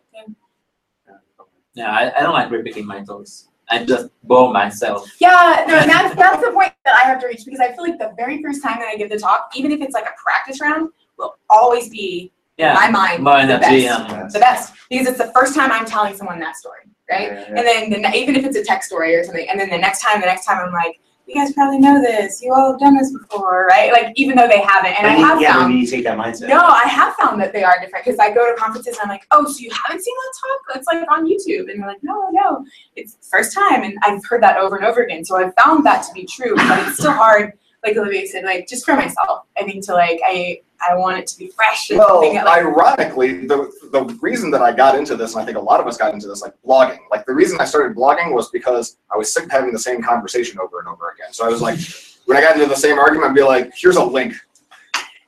Yeah, I, I don't like repeating my talks. I just bore myself. Yeah, no, and that's that's the point that I have to reach because I feel like the very first time that I give the talk, even if it's like a practice round, will always be Yeah, my mind more the best. and The best because it's the first time I'm telling someone that story, right? Yeah, yeah. And then the, even if it's a tech story or something, and then the next time, the next time I'm like, you guys probably know this. You all have done this before, right? Like even though they haven't, and I Maybe- have yeah, found. you take that mindset. No, I have found that they are different because I go to conferences and I'm like, oh, so you haven't seen that talk? It's like on YouTube. And they're like, no, no, it's first time. And I've heard that over and over again. So I've found that to be true, but it's still hard, like Olivia said, like just for myself. I think to like, I I want it to be fresh and Well, something that, like, ironically, the the reason that I got into this, and I think a lot of us got into this, like blogging. Like the reason I started blogging was because I was sick of having the same conversation over and over again. So I was like, when I got into the same argument, I'd be like, "Here's a link,"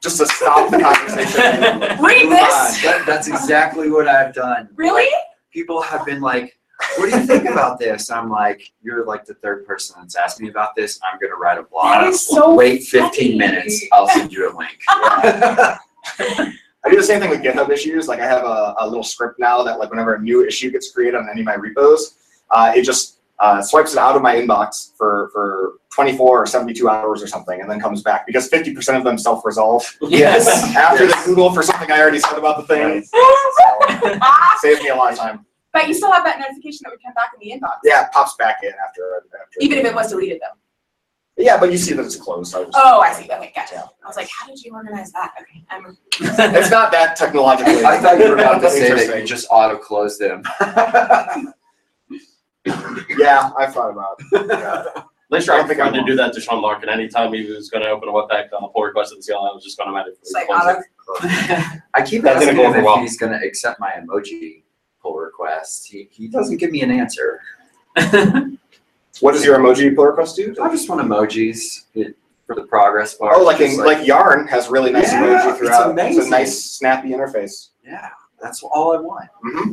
just to stop the conversation. read Move on. this. That, that's exactly what I've done. Really? Like, people have been like, "What do you think about this?" I'm like, "You're like the third person that's asked me about this. I'm gonna write a blog. That is so Wait 15 funny. minutes. I'll send you a link." I do the same thing with GitHub issues. Like I have a, a little script now that like whenever a new issue gets created on any of my repos, uh, it just uh, swipes it out of my inbox for, for 24 or 72 hours or something and then comes back because 50% of them self-resolve yes. after they Google for something I already said about the thing. So, saves me a lot of time. But you still have that notification that would come back in the inbox. Yeah, it pops back in after. after Even if it was deleted though. Yeah, but you see that it's closed. So I just- Oh, I see. Okay, gotcha. I was like, how did you organize that? Okay, I'm. It's not that technologically. I thought you were about to say that you just auto close them. Yeah, I thought about. It. Yeah. Last year, I I don't think I tried to will. do that to Sean Larkin. Anytime he was going to open a Webpack uh, pull request at the CLI, I was just going to automatically like, close it. auto- I keep That didn't asking go him over if well. he's gonna accept my emoji pull request. He, he doesn't give me an answer. What does your emoji pull request do? I just want emojis it- for the progress bar. Oh, like in, like, Yarn has really nice Yeah, emoji it's throughout. It's, a amazing. nice snappy interface. yeah, that's all I want. hmm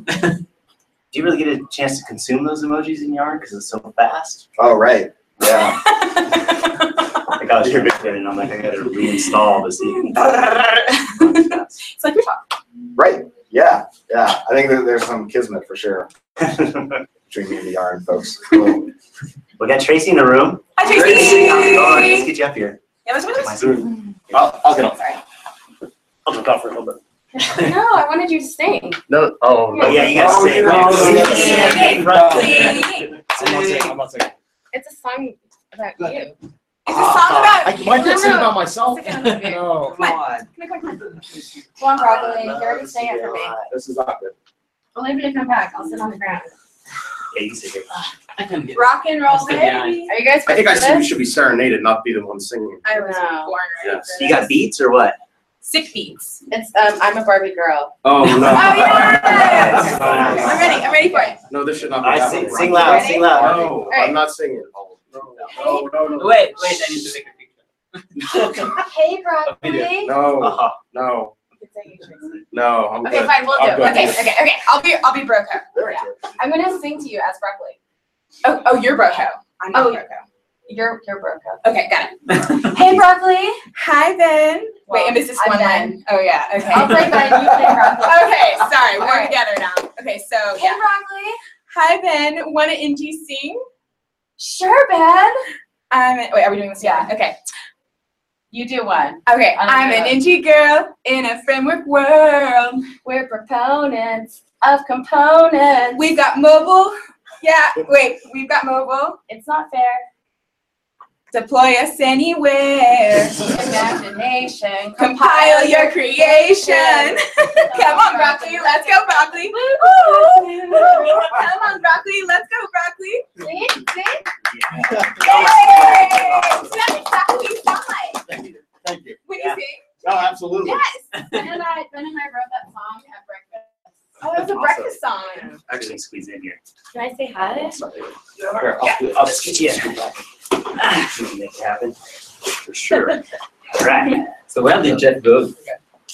Do you really get a chance to consume those emojis in Yarn because it's so fast? Oh right. Yeah. Like I was trying to and I'm like, I gotta reinstall to see. it's like your talk. right. Yeah. Yeah. I think that there's some kismet for sure between me and the Yarn folks. Cool. We got Tracy in the room. Hi, Tracy, how's it going? Let's get you up here. Yeah, let's My I'll, I'll get up. Sorry. I'll jump off for a little bit. No, I wanted you to sing. No, oh, Oh yeah, you gotta Oh, sing. no, no, no, no, Sing. no. Sing. I'm not saying, I'm not saying. It's a song about you. It's a song about. I, I can't sing about myself. myself. No. No. Come on. Come on, come on, come on. Go on, Broccoli. You already sang it for me. This is not good. Olivia, come back. I'll sit on the ground. Yeah, you sing it. I can get Rock and roll, baby. Are you guys I think I should, this? should be serenaded, not be the one singing. I was No. born ready Yes. You got beats or what? Sick beats. It's um, I'm a Barbie girl. Oh, no. Oh yes! I'm ready. I'm ready for it. No, this should not be I happening. sing, sing loud, sing loud. No, I'm not singing. No, no, no, no. Wait, wait, I need to take a picture. Hey, Broccoli. No, Uh-huh. no, You can sing it, Tracy. no, I'm Okay, good. fine, we'll do I'm it. good. Okay, okay, okay. I'll be, I'll be Broco. Very Yeah. good. I'm gonna sing to you as Broccoli. Oh, oh, you're Broco. I'm not Oh. Broco. You're you're Broco. Okay, got it. Hey, Broccoli. Hi, Ben. Well, Wait, and this is I'm one Ben. line. Oh yeah. Okay. I'll play Ben. You play Broccoli. okay, sorry, we're All right. together now. Okay, so Hey, yeah. Broccoli. Hi, Ben. Want to indie sing? Sure, Ben. Um, wait, are we doing this? Yeah. Okay. You do one. Okay. I'm I'm an indie girl in a framework world. We're proponents of components. We've got mobile. Yeah. Wait, we've got mobile. It's not fair. Deploy us anywhere. Imagination. Compile your creation. Come on, broccoli. Let's go, broccoli. Come on, broccoli. Let's go, broccoli. See? See? Yay! That's exactly what you sound like Thank you. Thank you. when Yeah. you sing. Oh, absolutely. Yes. Ben and I, Ben and I wrote that song at breakfast. Oh, it was a Awesome. breakfast song. Actually, squeeze in here. Can I say hi? Here, I'll, I'll just get you in. We can Make it happen. For sure. All right. So where did Jeff go?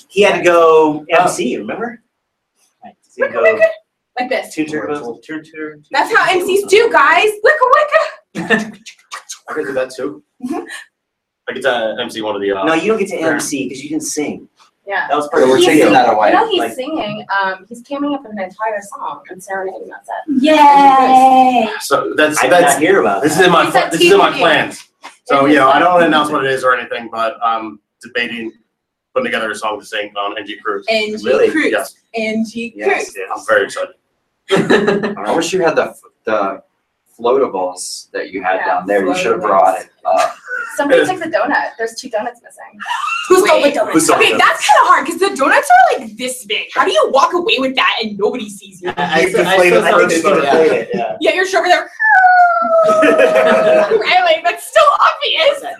He had to go MC, remember? Right. So he had to go Like this. Two turbos, two turn. That's how MCs do, guys. Wicka wicka. I can do that too. I get to MC one of the. Uh, No, you don't get to MC because you didn't sing. Yeah. That was part of We're taking that away. You know he's Like- singing, um, he's coming up with an entire song and serenading us at. Yay. So that's I did that's not hear about this it. is in my this is in my plans. So you know, I don't want to announce what it is or anything, but I'm debating putting together a song to sing on NG Cruise. NG Really? Cruise. Yes. NG Yes, yes. I'm very excited. I wish you had the the floatables that you had Yeah, down there. You should have floatables. brought it up. Somebody took the donut. There's two donuts missing. Who stole the Who donuts? stole Okay, donuts? that's kind of hard because the donuts are like this big. How do you walk away with that and nobody sees you? I, You deflate it, I think it's gonna deflate it, yeah. Yeah, you're over there. right, like that's still obvious.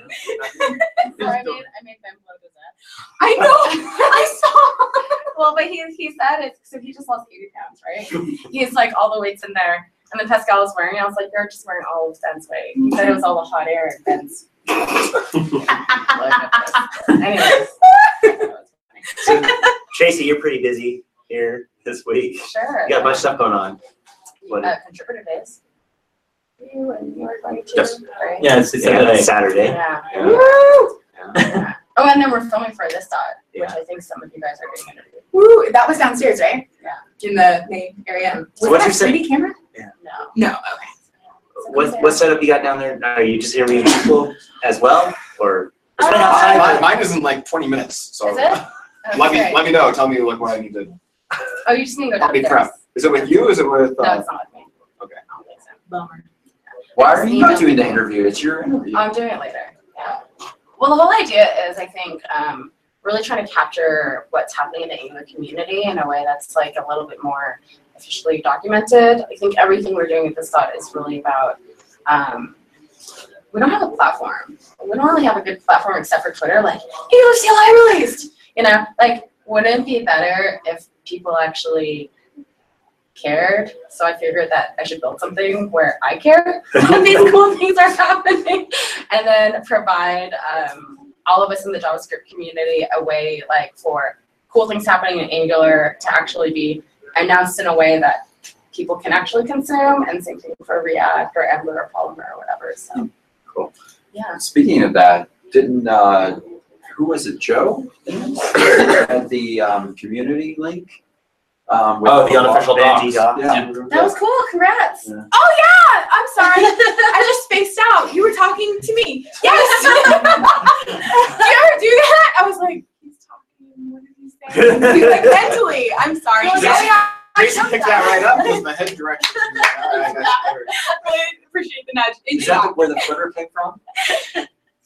So I made, I made them look as that. I know. I saw. Well, but he, he said it. so he just lost 80 pounds, right? He's like, all the weight's in there. And then Pascal was wearing it. I was like, you're just wearing all of Ben's weight. He said it was all the hot air in Ben's. Anyways. Tracy, you're pretty busy here this week. Sure. You got much stuff going on. What- Uh, contributor days. You and you were going to, Yes. right? Yeah, it's, it's Yeah, Saturday. Saturday. Yeah. Yeah. Woo! Yeah. Oh, and then we're filming for This Dot, which Yeah. I think some of you guys are getting interviewed. Woo! That was downstairs, right? Yeah. In the main area. So Was what's that your a 3D camera? No. No. Okay. What, what setup you got down there? Are you just interviewing people as well, or? It's been Uh, outside, Mine, but- mine is in like 20 minutes, so Is it? let me Okay. let me know. Tell me like what I need to. Oh, you just need to go Let me downstairs. prep. Is it with you? Is it with? No, Uh, it's not with me. Okay. I don't think so. Bummer. Why are you not doing the interview? It's your interview. I'm doing it later. Yeah. Well, the whole idea is, I think, um, really trying to capture what's happening in the Angular community in a way that's like a little bit more officially documented. I think everything we're doing at This Dot is really about. Um, we don't have a platform. We don't really have a good platform except for Twitter. Like, Angular CLI released. You know, like, wouldn't it be better if people actually cared? So I figured that I should build something where I care that these cool things are happening, and then provide um, all of us in the JavaScript community a way like for cool things happening in Angular to actually be announced in a way that people can actually consume, and same thing for React or Ember or Polymer or whatever. So Cool. Yeah. Speaking of that, didn't, uh, who was it, Joe? Had the, um, community link? Um, with Oh, the unofficial Benji docs. docs. Yeah. That was cool. Congrats. Yeah. Oh yeah. I'm sorry. I just spaced out. You were talking to me. Yes. do you ever do that? I was like, he's talking. What did he say? Like mentally. I'm sorry. Well, Yeah, oh, yeah. I Tracy picked that right up. Was the head direction? I really appreciate the nudge. Is that where the Twitter came from?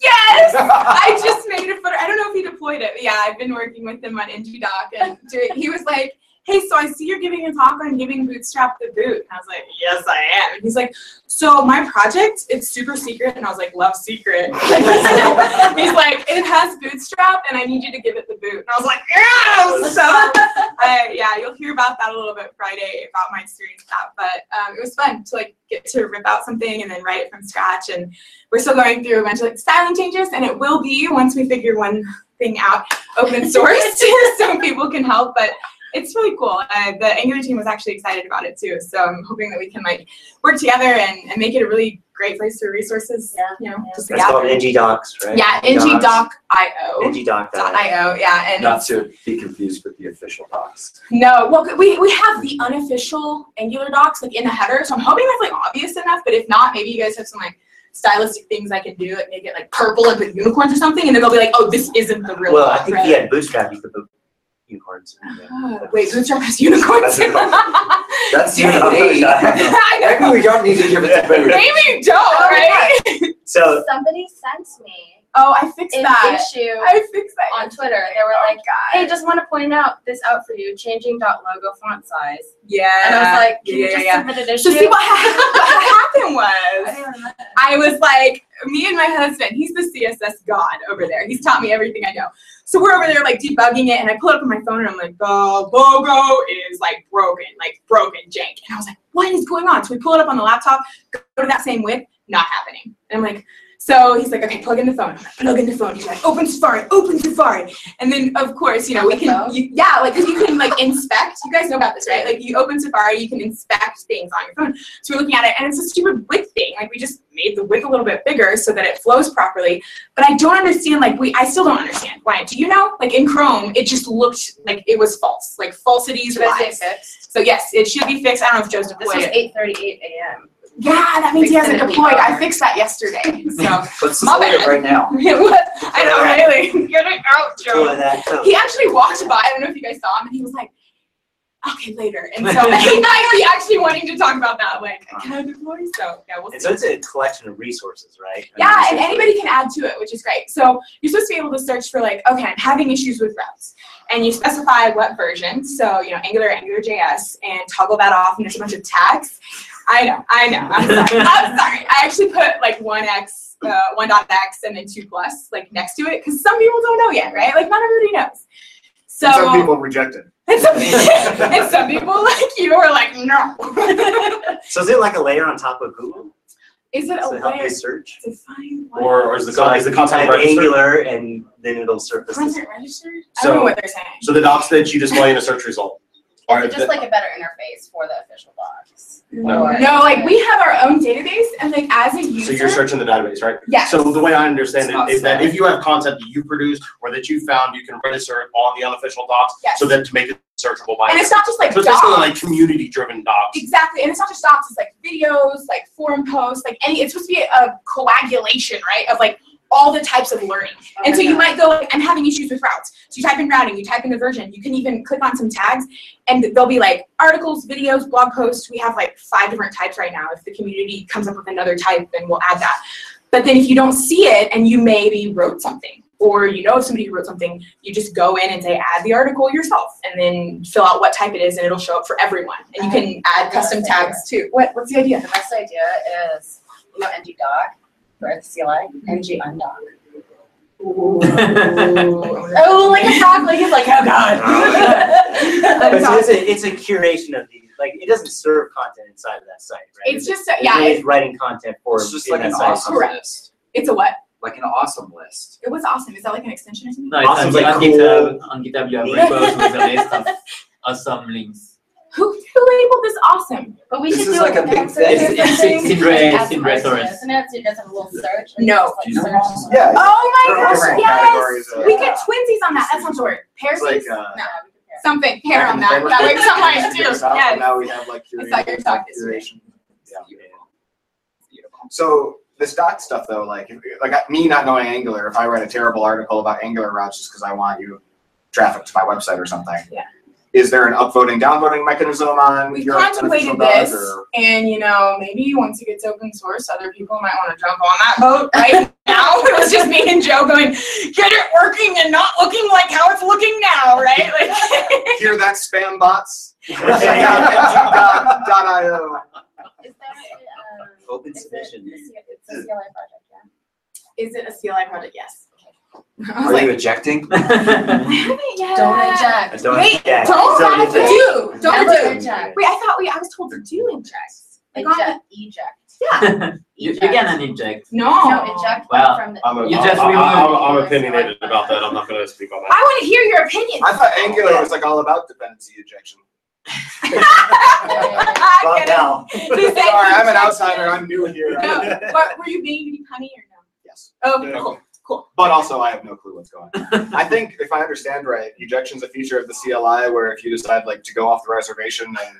Yes! I just made a footer. I don't know if he deployed it, but yeah, I've been working with him on NGDoc and doing, he was like, hey, so I see you're giving a talk on giving Bootstrap the boot. And I was like, yes, I am. And he's like, so my project, it's super secret. And I was like, love secret. he's like, it has Bootstrap and I need you to give it the boot. And I was like, yes! So, I, yeah, you'll hear about that a little bit Friday about my experience with that. But um, it was fun to like get to rip out something and then write it from scratch. And we're still going through a bunch of like styling changes, and it will be once we figure one thing out, open source, so people can help. But it's really cool. Uh, the Angular team was actually excited about it too, so I'm hoping that we can like work together and, and make it a really great place for resources. Yeah, you know, yeah. just to That's called gather. NG Docs, right? Yeah, ngdoc.io. NGDoc. Dot .io, yeah, and Not to be confused with the official docs. No, well, we, we have the unofficial Angular docs like in the header, so I'm hoping that's like obvious enough. But if not, maybe you guys have some like stylistic things I can do, like make it like purple and with unicorns or something, and then they'll be like, oh, this isn't the real. Well, I think right? he had Bootstrap. You could put unicorns. in ah. there. Oh, wait, Bootstrap has unicorns. That's a- That's Yeah, unique. I. Maybe we don't need to give it to Boot. Maybe you don't, right? So Somebody sent me Oh, I fixed an that. issue I fixed that on Twitter. They were Oh, like, "Hey, just want to point out this out for you, changing dot logo font size." Yeah. And I was like, "Can yeah, you just yeah, submit an issue?" So see what, ha- what happened I was. didn't. I was like, me and my husband, he's the CSS god over there. He's taught me everything I know. So we're over there like debugging it, and I pull it up on my phone, and I'm like, the logo is like broken, like broken, jank. And I was like, what is going on? So we pull it up on the laptop, go to that same width, not happening. And I'm like, so he's like, okay, plug in the phone. I'm like, plug in the phone. He's like, open Safari, open Safari. And then of course, you know, we can, you, yeah, like 'cause you can like inspect. You guys know about this, right? Like you open Safari, you can inspect things on your phone. So we're looking at it, and it's a stupid width thing. Like we just made the width a little bit bigger so that it flows properly. But I don't understand. Like we, I still don't understand why. Do you know? Like in Chrome, it just looked like it was false. Like falsities fixed? So yes, it should be fixed. I don't know if Joseph This was it. 8:38 a.m. Yeah, that means he hasn't it in the deployed. I fixed that yesterday. So Let's My it bad. right now. I know, really. Get it out, Joe. with that. So- He actually walked by. I don't know if you guys saw him, and he was like, okay, later. And so he might be actually wanting to talk about that. Like, can I deploy? So yeah, we'll And see. so it's a collection of resources, right? Yeah, and anybody can add to it, which is great. So you're supposed to be able to search for like, okay, I'm having issues with routes. And you specify what version. So, you know, Angular, Angular JS, and toggle that off, and there's a bunch of tags. I know, I know. I'm sorry. I'm sorry. I actually put like one X, uh, one dot X, and then two plus like next to it because some people don't know yet, right? Like not everybody knows. So And some people reject it. and some, and some people like you are like, no. So is it like a layer on top of Google is it a layer to help way search? to find what? Or, or is the, So con- like is the content type? Angular and then it'll surface this. content registered? I don't know So- what they're saying. So the docs that you display in a search result. Are Is it just like a better interface for the official docs? No. Or- No, like we have our own database, and like as a user, So you're searching the database, right? Yes. So the way I understand It's it is that if you have content that you produce or that you found, you can register it on the unofficial docs. Yes. So that to make it searchable by. and it's not just like So it's basically like community driven docs. Exactly, and it's not just docs. It's like videos, like forum posts, like any. It's supposed to be a coagulation, right, of like all the types of learning. Oh and so you might go, I'm having issues with routes. So you type in routing, you type in the version. You can even click on some tags, and they'll be like articles, videos, blog posts. We have like five different types right now. If the community comes up with another type, then we'll add that. But then if you don't see it, and you maybe wrote something, or you know somebody who wrote something, you just go in and say add the article yourself, and then fill out what type it is, and it'll show up for everyone. And you can add custom tags too. What What's the idea? The best idea is, you know, ng doc for the CLI, ng undoc. Oh, like a dog, like it's like oh god. Oh, but so it's a, it's a curation of these, like, it doesn't serve content inside of that site, right? It's It- just a, yeah. really It, writing content for. It's just like an site. awesome Correct. list. it's a what? Like an awesome list. It was awesome. Is that like an extension or something? No, it's Awesome, on, like on cool. GitHub. On GitHub, you have repos with a list of awesome links. Who who labeled this awesome? But we This should is do like a big thing. It's- thing. it's Sindre- Sindre Sorhus. Isn't it? So you a little search. No. like, Do you know search? Yeah. Oh my There gosh, yes! categories of- We get twinsies on that. That's not the word. Like, uh, No. Yeah, we compare. Something. Pair on that. That days, works we on mine used to too. figure this out, Yes. but Now we have like I saw your curated talk yesterday. curation. So this doc stuff though, like, if, like me not knowing Angular, if I write a terrible article about Angular routes just because I want you traffic to my website or something. Yeah. Is there an upvoting, downvoting mechanism on We've your contemplated this, or- and you know, maybe once it gets open source, other people might want to jump on that boat. Right now, it was just me and Joe going, get it working and not looking like how it's looking now, right? Like, Hear that spam bots? Yeah. Dot io. Is that, um, Open is it- submission. A it's a CLI project, yeah. is it a CLI project? Yes. I was Are like, you ejecting? I haven't yet. Don't eject. Don't Wait, eject. don't have to eject. do. Don't Never do. eject. Wait, I thought we. I was told to do inject. Like on the, Eject, eject. yeah. you, you can inject. No. No, eject Well, from the. I'm, a, You I'm, just I'm, I'm, I'm opinionated about that. I'm not going to speak on that. I want to hear your opinion. I thought Angular was like all about dependency injection. I Wrong get it. gal. They say Sorry, I'm an outsider. I'm new here. No, but were you being any punny or no? Yes. Oh, Yeah. cool, cool. But also, I have no clue what's going on. I think, if I understand right, ejection's a feature of the CLI where if you decide like to go off the reservation and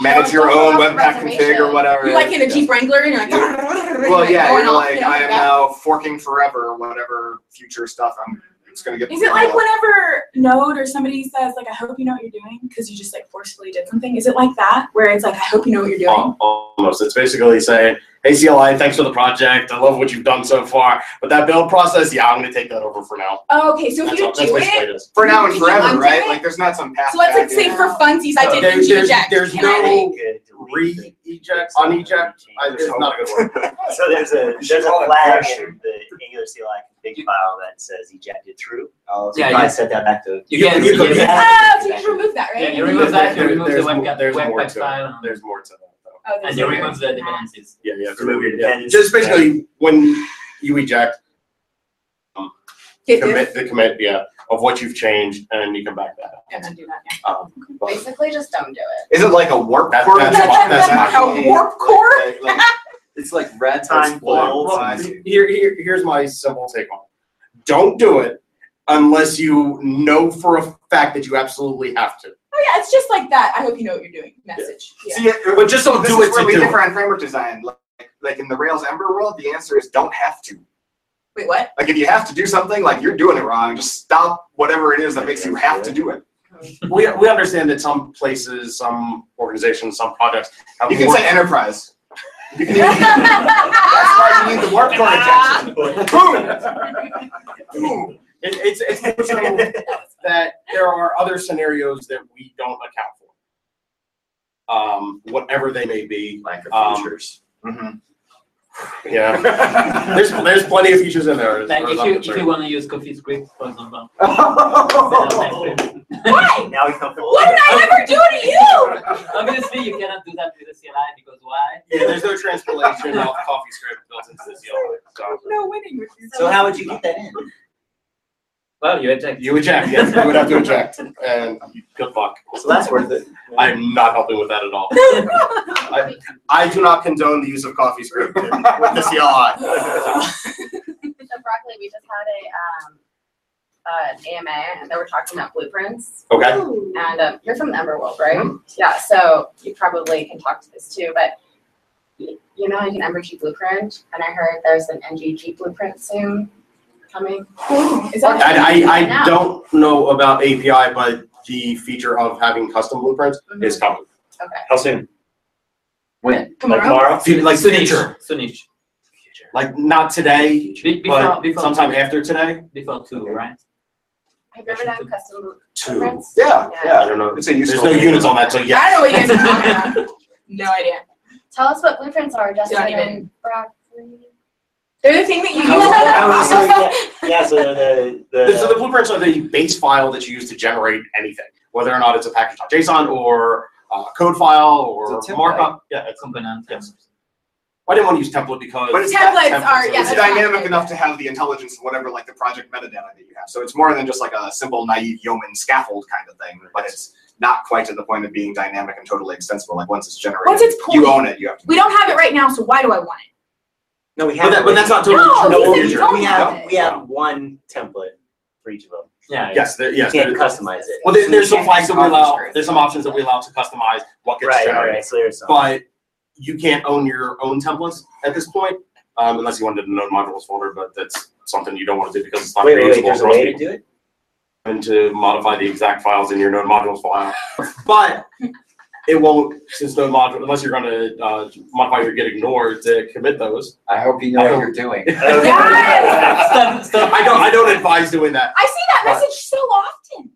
manage your own Webpack config or whatever. You're like in a. Jeep Wrangler and you're like. Ah, well, yeah, you're like, I am now forking forever, whatever future stuff I'm. It's gonna get. Is it like whenever Node or somebody says like, "I hope you know what you're doing" because you just like forcefully did something? Is it like that where it's like, "I hope you know what you're doing"? Almost. It's basically saying, hey, CLI, thanks for the project. I love what you've done so far. But that build process, yeah, I'm going to take that over for now. Oh, okay, so if That's, you all, that's do basically it, it is. for now and forever, right? it? Like, there's not some path. so let's like say for funsies, I did There- not there's- eject. there's Can no- like- Good. Delete the- Re-eject, un-eject, I- it's not a good word. So there's a there's a call flag in the Angular CLI config file that says ejected through. Oh, So Yeah, you yeah. probably set that back to. You can- you you can- can- Oh, so you just remove that, right? Yeah, you remove that, you remove the there's more- webcam, there's more webpack to it. file, There's more to that, though. Oh, there's and you remove the dependencies. Yeah, yeah. Remove your yeah. dependencies. Just basically, when you eject, Hit commit the commit, yeah, of what you've changed, and then you can back that up. and undo that. Yeah. Um, Basically, just don't do it. Is it like a warp That- core? that's- That's that's- actually- A warp core? like- like- It's like red Time flow. flow. I see. Here, here, here's my simple take on it. Don't do it unless you know for a fact that you absolutely have to. Oh yeah, it's just like that. I hope you know what you're doing. Message. Yeah. See, it- But just don't this do is it where to we do differ on framework design. Like, like in the Rails Ember world, the answer is don't have to. Wait, what? Like if you have to do something, like you're doing it wrong, just stop whatever it is that makes you have to do it. we, we understand that some places, some organizations, some projects have You can more- say enterprise. That's why you need the warp core injection. Boom! It, it's, it's so that there are other scenarios that we don't account for. Um, whatever they may be, Lack of Um, features. Mhm. Yeah. There's, there's plenty of features in there. as Like far as if I'm you if concerned. you want to use Coffee Script, for example. Why? Now we come full. What did I ever do to you? Obviously, you cannot do that with the CLI because why? Yeah, there's no transpilation of coffee script built into the CLI. So No winning with you. So how would you get that in? Well, you eject. you eject, yes, you would have to eject, and good luck. So that's worth it. I'm not helping with that at all. I, I do not condone the use of coffee script with the CLI. So broccoli, we just had a um, uh, an AMA and they were talking about blueprints. Okay. And um, you're from the Ember World, right? Yeah. So you probably can talk to this too, but y- you know, like an Ember G blueprint, and I heard there's an NGG blueprint soon coming. Is that? I, I, I Now. don't know about API, but the feature of having custom blueprints is coming. Okay. How soon? When? Like Tomorrow? tomorrow? Fe- Like future, Soonish. like not today, Be- Before, but before, sometime after today. before two, right? I've you ever done custom Two. blueprints? Yeah, I don't know. It's a There's useful. no units on that, so yeah. I yeah. don't know what you guys are talking about. No idea. Tell us what blueprints are, Justin Don't even- and broccoli. They're the thing that you I was- use. like, yeah, yeah, so the, the. So the blueprints are the base file that you use to generate anything, whether or not it's a package.json or a code file or It's a template. markup. Yeah, it's, Component. Yes. I didn't want to use template because. But it's Templates templates are, are- yeah, It's that's fine. dynamic enough to have the intelligence of whatever, like the project metadata that you have. So it's more than just like a simple naive yeoman scaffold kind of thing, but it's not quite to the point of being dynamic and totally extensible. Like once it's generated, Once it's pulled you own it. You have to. We don't have it right now, so why do I want it? No, we But, have. that, but that's not totally No, true. No, said we, don't we have have, it. we have one template for each of them. Yeah. Yes, there, You can't there- customize it. Well, there, there's some flags that we allow, there's some options that we allow to customize what gets Right, generated. right, so there's some. But you can't own your own templates at this point, um, unless you wanted to node modules folder, but that's something you don't want to do because it's not Wait, wait, wait, reusable there's a way to do it? And to modify the exact files in your node modules file. But it won't, since node module, unless you're gonna, uh, modify your get ignored to commit those. I hope you know what you're doing. Yes! Stop, stop. I don't, I don't advise doing that. I see that Right. message so often.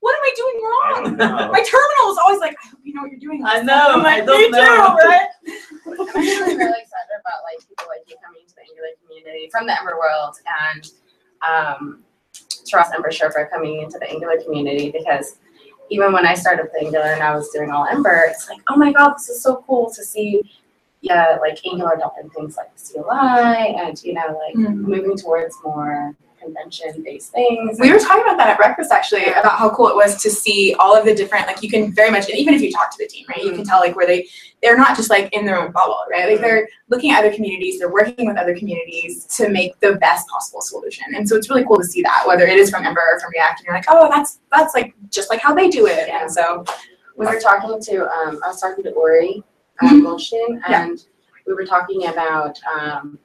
What am I doing I wrong? don't know. My terminal is always like, I hope you know what you're doing. I know, I'm like, I don't Me know. too, right? I'm actually really excited about like people like you coming to the Angular community from the Ember world and um, Taras Ember Sherpa coming into the Angular community because even when I started with Angular and I was doing all Ember, it's like, oh my god, this is so cool to see, yeah, like Angular adopting things like CLI and you know like Mhm. moving towards more convention-based things. We were talking about that at breakfast actually about how cool it was to see all of the different like you can very much and even if you talk to the team right you can tell like where they they're not just like in their own bubble right? Like they're looking at other communities they're working with other communities to make the best possible solution. And so it's really cool to see that whether it is from Ember or from React and you're like oh that's that's like just like how they do it. And so we were talking to um, I was talking to Uri um, Goldshtein, Yeah. and we were talking about um,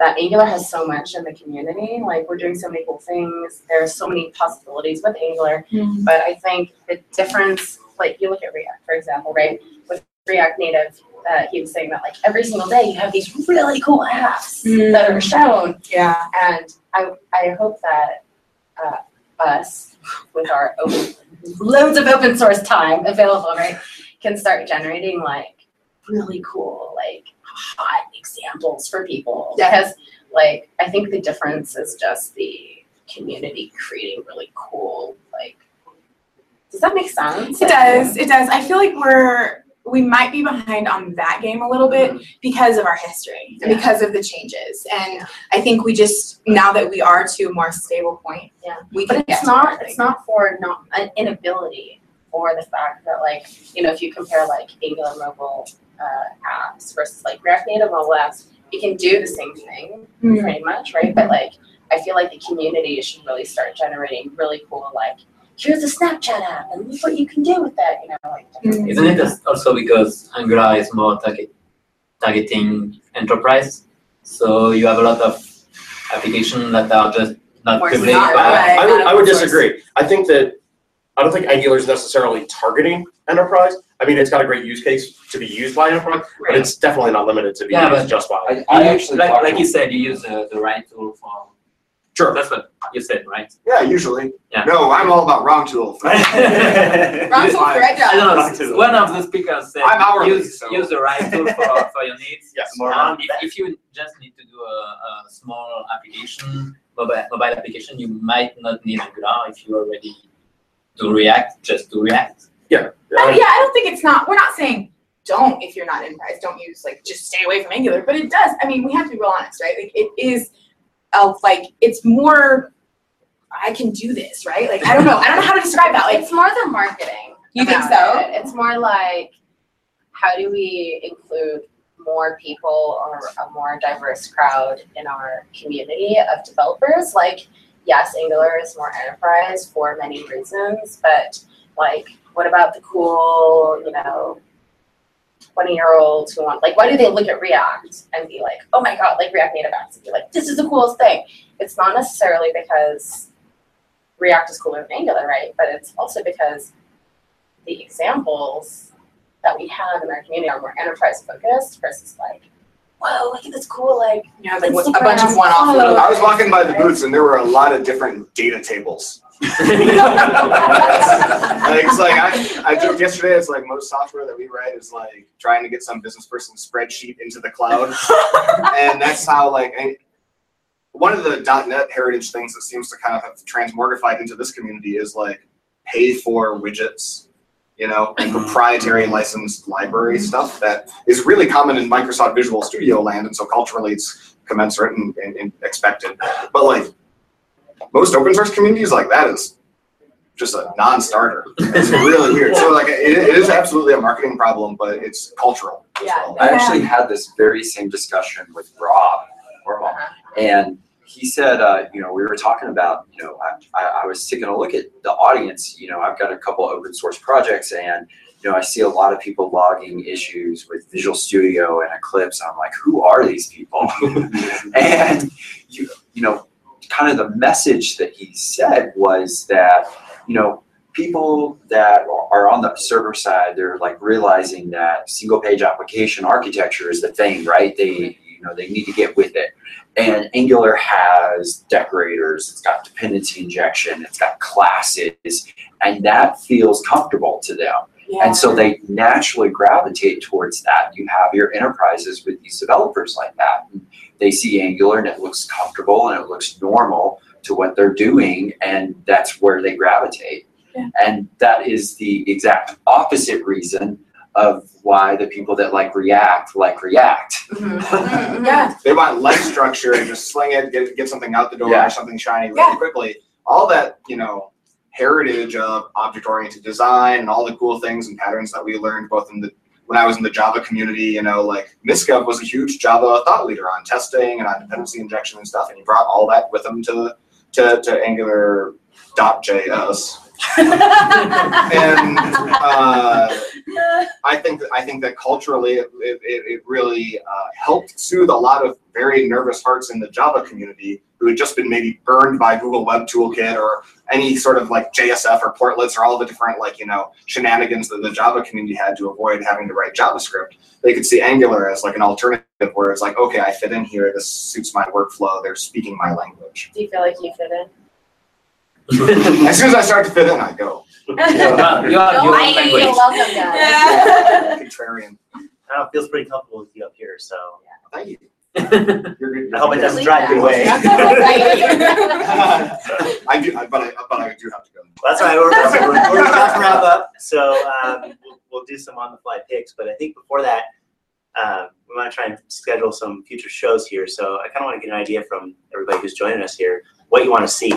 that Angular has so much in the community. Like we're doing so many cool things. There's so many possibilities with Angular, but I think the difference, like you look at React, for example, right? With React Native, uh, he was saying that like every single day you have these really cool apps Mm. that are shown, yeah and I I hope that uh, us with our open, loads of open source time available, right, can start generating like really cool like hot examples for people Yeah. because like I think the difference is just the community creating really cool like. Does that make sense? It does. It does. I feel like we're we might be behind on that game a little bit mm-hmm. because of our history and because of the changes. And I think we just now that we are to a more stable point, Yeah. we But can it's not, it's not for not, an inability, or the fact that like, you know, if you compare like Angular mobile, uh, apps versus like React Native mobile apps, you can do the same thing, Mm. pretty much, right? But like, I feel like the community should really start generating really cool, like, here's a Snapchat app, and look what you can do with that, you know, like. Mm. things Isn't it as- also because Angular is more target, targeting enterprise? So you have a lot of applications that are just not More public. not but- right. I would, I would disagree. I think that I don't think Angular is necessarily targeting enterprise. I mean, it's got a great use case to be used by enterprise, but it's definitely not limited to be Yeah, used but- just by. I, I actually like, talked like to- you said, you use the, the right tool for. Sure. That's what you said, right? Yeah, usually. Yeah. No, I'm all about wrong tool. Wrong tool for right I job. don't know. One of the speakers said, I'm hourly, use, so- use the right tool for, for your needs. Yes. More Um, on if, that. if you just need to do a, a small application, mobile, mobile application, you might not need Angular if you already do React, just do React. Oh, yeah, I don't think it's not, we're not saying don't if you're not in enterprise, don't use like just stay away from Angular, but it does. I mean, we have to be real honest, right? Like it is a like it's more I can do this, right? Like I don't know. I don't know how to describe that. Like It's more the marketing. You think so? it. It's more like, how do we include more people or a more diverse crowd in our community of developers? Like, yes, Angular is more enterprise for many reasons, but like, what about the cool, you know, 20 year olds who want, like, why do they look at React and be like, oh my God, like React Native apps and be like, this is the coolest thing? It's not necessarily because React is cooler than Angular, right? But it's also because the examples that we have in our community are more enterprise focused versus like, whoa, look at this cool like you know, like what- a bunch of Instagram one-off photos. little I was walking by the booths and there were a lot of different data tables. like it's like I, I joked yesterday. It's like most software that we write is like trying to get some business person's spreadsheet into the cloud, and that's how like and one of the .NET heritage things that seems to kind of have transmortified into this community is like pay for widgets, you know, and proprietary licensed library stuff that is really common in Microsoft Visual Studio land, and so culturally it's commensurate and, and, and expected. But like most open source communities, like that is just a non-starter. It's really weird. So like it, it is absolutely a marketing problem, but it's cultural as Yeah. well. I actually had this very same discussion with Rob Wormald, uh-huh. and he said, uh, you know, we were talking about, you know, I, I, I was taking a look at the audience. You know, I've got a couple open source projects, and you know, I see a lot of people logging issues with Visual Studio and Eclipse. I'm like, who are these people? and you, you know, kind of the message that he said was that, you know, people that are on the server side, they're like realizing that single page application architecture is the thing, right? They, you know, they need to get with it. And Angular has decorators, it's got dependency injection, it's got classes, and that feels comfortable to them. Yeah. And so they naturally gravitate towards that. You have your enterprises with these developers like that. And they see Angular and it looks comfortable and it looks normal to what they're doing, and that's where they gravitate. Yeah. And that is the exact opposite reason of why the people that like React like React. Mhm. Yeah. They want light structure and just sling it, get, get something out the door, Yeah. or something shiny really Yeah. quickly. All that, you know, heritage of object-oriented design and all the cool things and patterns that we learned both in the when I was in the Java community, you know, like Misko was a huge Java thought leader on testing and on dependency injection and stuff, and he brought all that with him to to, to Angular.js. and uh, I think that I think that culturally it, it, it really uh, helped soothe a lot of very nervous hearts in the Java community who had just been maybe burned by Google Web Toolkit or any sort of like JSF or portlets or all the different like you know shenanigans that the Java community had to avoid having to write JavaScript. They could see Angular as like an alternative where it's like okay I fit in here this suits my workflow they're speaking my language. Do you feel like you fit in? As soon as I start to fit in I go Well, you are your I- language. You're welcome, guys. Yeah. contrarian. I don't know, feels pretty comfortable with you up here, so Thank you. You're good. I hope it doesn't good. drive you away. I do, I- but I, but I do have to go. Well, that's right. We're, we're, we're about to wrap up, so um, we'll, we'll do some on the fly picks. But I think before that, um, we want to try and schedule some future shows here. So I kind of want to get an idea from everybody who's joining us here what you want to see.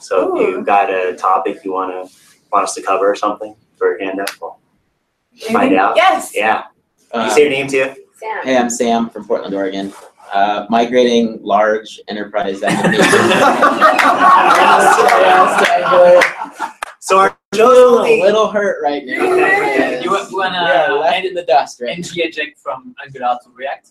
So if you've got a topic you want to want us to cover or something for a hand up, we'll find out. Yes. Yeah. you Uh, say your name too. Sam. Hey, I'm Sam from Portland, Oregon. Uh, migrating large enterprise applications. So our feeling a little hurt right now. Okay. You, wanna Yeah, left in the dust, right? NG eject from Angular to React?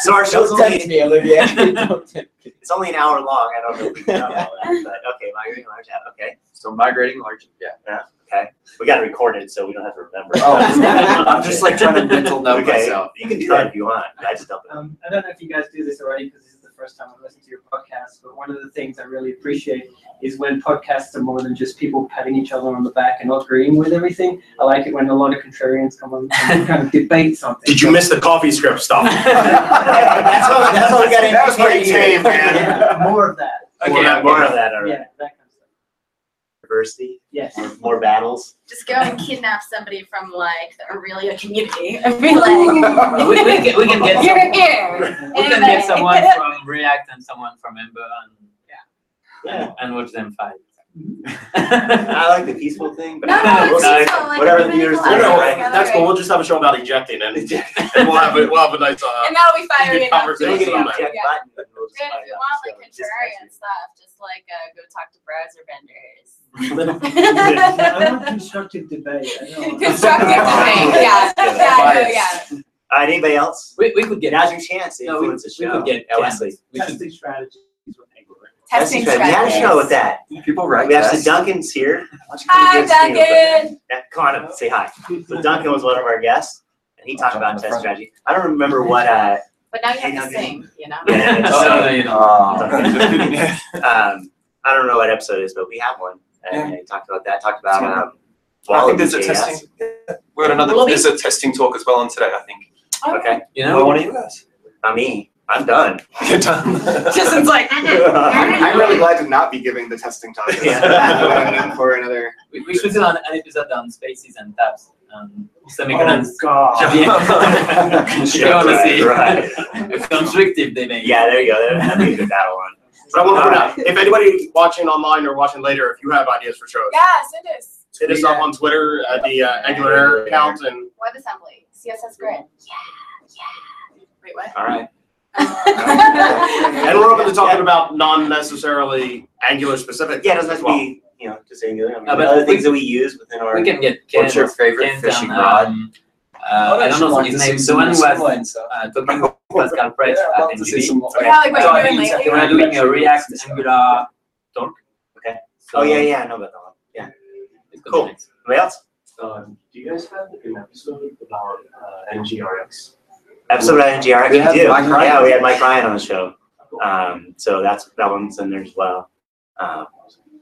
So our show's Don't only, tempt me, Olivia. Don't tempt me. it's only an hour long. I don't know if we can that, but okay, migrating large app, okay. So migrating large, yeah. Okay, we got to record it so we don't have to remember. Oh, I'm just like trying to mental note Okay, myself. you can do that if you want. I just don't. Um, I don't know if you guys do this already because this is the first time I've listened to your podcast, but one of the things I really appreciate is when podcasts are more than just people patting each other on the back and not agreeing with everything. I like it when a lot of contrarians come on and kind of debate something. Did you miss the coffee script stuff? That's what, that's what we got. That was pretty tame, man. Yeah, more of that. More of that, more of that, all Yeah, that kind of stuff. Diversity, Yes. more- more battles. Just go and kidnap somebody from like the Aurelia community and be like, We, we can, we can get you're some, here. we can get someone from React and someone from Ember and, Yeah. and watch them fight. I like the peaceful thing, but No, no, we'll it's see. peaceful, like, whatever the everybody viewers do. No, no, right? that's cool. We'll just have a show about ejecting and, and we'll have a, we'll have a nice, uh, And that'll be fiery enough. So we'll get conversation an on Yeah. button, and we'll just If find you out. want So like just contrarian stuff, just like uh, go talk to browser vendors. I want constructive debate. I don't want- Constructive debate, yeah, yeah, no, yeah. All right, anybody else? We, we could get. Now's your chance to No, we, influence the we show. could get Yeah, Ken. Wesley. We should, Testing strategies with Testing That's right. We had a show with that. People write We have some. Duncan's here. Why don't you come Hi, and give us a name? Duncan. Yeah, Come on up, say hi. So Duncan was one of our guests, and he talked about Up in the test strategy. I don't remember what, uh, But now you Hey, have to sing, you know? yeah, yeah, oh, so- no, you know. Um, I don't know what episode it is, but we have one. And he talked about that, talked about, um, I think there's a Wallaby JS. testing. We had another. There's a testing talk as well on today. I think. Okay, You Well, know? one of you guys. not me. I'm done. You're done. Justin's like, I'm, I'm really glad to not be giving the testing talk. Yeah. For another. We, we should do an, an episode on spaces and tabs. Um, Oh, semicolons. God. If you wanna see Right. a constructive debate. Yeah, there you go. That'd be a good battle one. but I will point out, if anybody watching online or watching later, if you have ideas for shows, yeah, send us. hit us up on Twitter at the uh, Angular Air account and WebAssembly, CSS Grid. Wait, what? All right. And we're open to talking about non-necessarily Angular specific. Yeah, it doesn't have as to well. be, you know, just Angular. I mean, Uh, but other we- things that we use within our. We can get Ken. What's your favorite Ken fishing can, rod? um, uh, I don't know his name. The one who was Explain, so. uh, talking with Pascal Precht Yeah, I'd at love to see NGV. some more. Yeah, like what So you're doing he's- lately. We're doing a React Angular talk. Okay. So Oh, yeah, yeah, I know about that one. Yeah. it's gonna be Cool. nice. Anybody else? Um, do you guys have an episode about uh, NGRX? Episode of NGRX, We we do. Yeah, we had Mike Ryan on the show. Um, so that's, that one's in there as well. Um,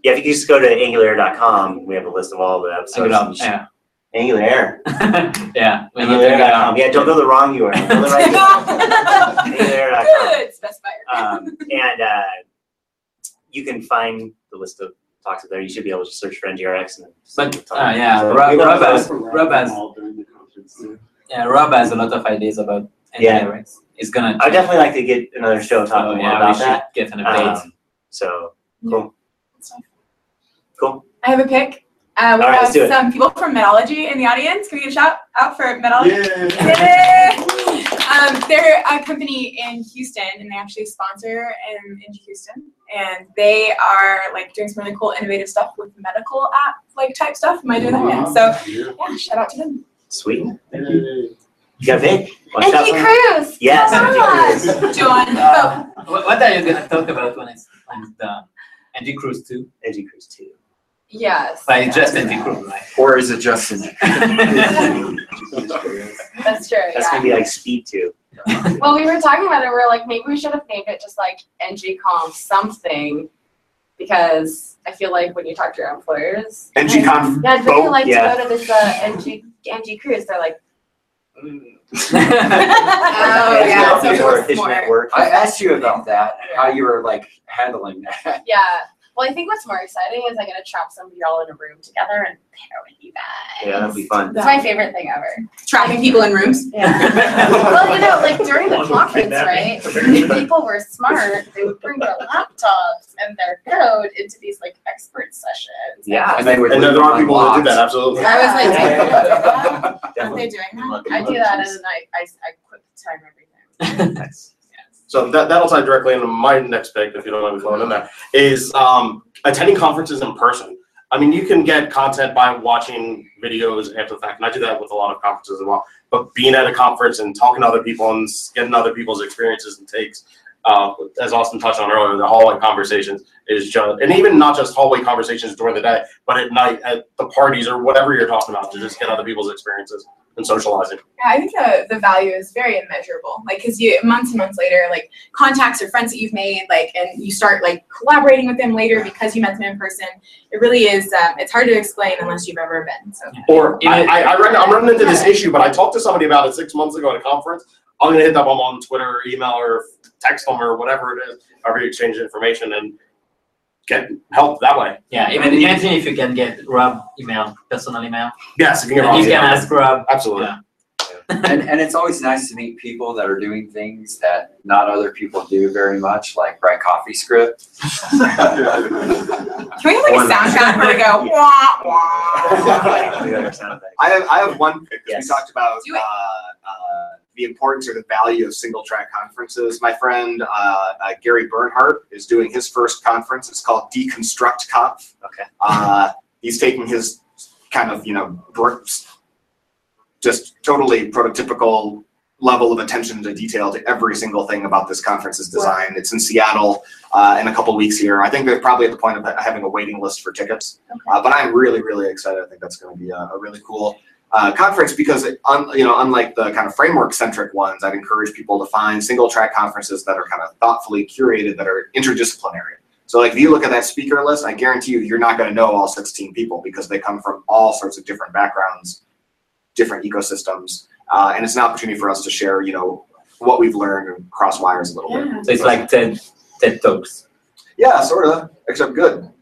yeah, if you just go to angular.com, we have a list of all the episodes. Angular, yeah. Angular Air. yeah. we're not Yeah, don't go the wrong URL. Go the right URL. Angular.com. Good, specifier. Um, and uh, you can find the list of talks up there. You should be able to search for NGRX. And But uh, yeah, Rob, Rob has Rob has yeah Rob has a lot of ideas about Yeah. NGRX. It's gonna. I'd definitely like to get another show so, talking more yeah, we about should that. get an update. Um, so cool. Cool. I have a pick. Uh, we All right, have let's do it. some people from Metallurgy in the audience. Can we get a shout out for Metallurgy? Yeah. Yay! Um, they're a company in Houston, and they actually sponsor in, in Houston, and they are like doing some really cool, innovative stuff with medical app like type stuff. Am I doing that? Yeah. So yeah, shout out to them. Sweet. You got a pick? Want to shout NG something? Cruise. Yes. Come on. John. Uh, what, what are you gonna talk about when it's when it's done? NG Cruise 2? NG Cruise 2. Yes. But it's just NG Cruise, right? Or is it Justin? That's true. That's yeah. gonna be like Speed 2. Well, we were talking about it. We are like, maybe we should have named it just like NG Conf something, because I feel like when you talk to your employers, NG Conf yeah, I'd really boat, like yeah. to go to this uh, NG NG cruise. They're like, mm. Oh yeah, More so more it's more. I asked you about that, how you were like handling that. yeah. Well, I think what's more exciting is I'm gonna trap some of y'all in a room together and pair with you guys. Yeah, that'd be fun. It's my favorite thing ever. Trapping people in rooms. Yeah. well, you know, like during the conference, right? If people were smart, they would bring their laptops and their code into these like expert sessions. Yeah. And they would And leave there are people who do that, absolutely. I was like, Yeah. are they doing that? I do that and then I, I, I quit the time everything. Nice. So that, that'll tie directly into my next pick, if you don't mind me throwing in there, is um, attending conferences in person. I mean, you can get content by watching videos after the fact, and I do that with a lot of conferences as well. But being at a conference and talking to other people and getting other people's experiences and takes, uh, as Austin touched on earlier, the hallway conversations is just, and even not just hallway conversations during the day, but at night at the parties or whatever you're talking about to just get other people's experiences and socializing. Yeah, I think the, the value is very immeasurable. Like, cause you months and months later, like contacts or friends that you've made, like, and you start like collaborating with them later because you met them in person. It really is. Um, it's hard to explain unless you've ever been. So Or I, I, I run, I'm running into this issue, but I talked to somebody about it six months ago at a conference. I'm gonna hit them up on Twitter or email or text them or whatever it is, however you exchange information and get help that way. Yeah, even imagine if you can get Rob email, personal email. Yes, if you can. And you can Rob, ask Rob. Absolutely. Yeah. And, and it's always nice to meet people that are doing things that not other people do very much, like write coffee script. can we have like a sound soundtrack where we go wah wah? I have, I have one pick, 'cause Yes. we talked about, uh, uh, the importance or the value of single track conferences. My friend, uh, uh, Gary Bernhardt is doing his first conference. It's called Deconstruct Conf. Okay. Uh, he's taking his kind of, you know, just totally prototypical level of attention to detail to every single thing about this conference's design. It's in Seattle, uh, in a couple weeks here. I think they're probably at the point of having a waiting list for tickets. Uh, but I'm really, really excited. I think that's going to be a, a really cool uh, conference because, it, un, you know, unlike the kind of framework centric ones, I'd encourage people to find single track conferences that are kind of thoughtfully curated, that are interdisciplinary. So, like, if you look at that speaker list, I guarantee you, you're not going to know all 16 people because they come from all sorts of different backgrounds, different ecosystems, uh, and it's an opportunity for us to share, you know, what we've learned and cross wires a little bit. So it's like TED, TED Talks. Yeah, sort of, except good.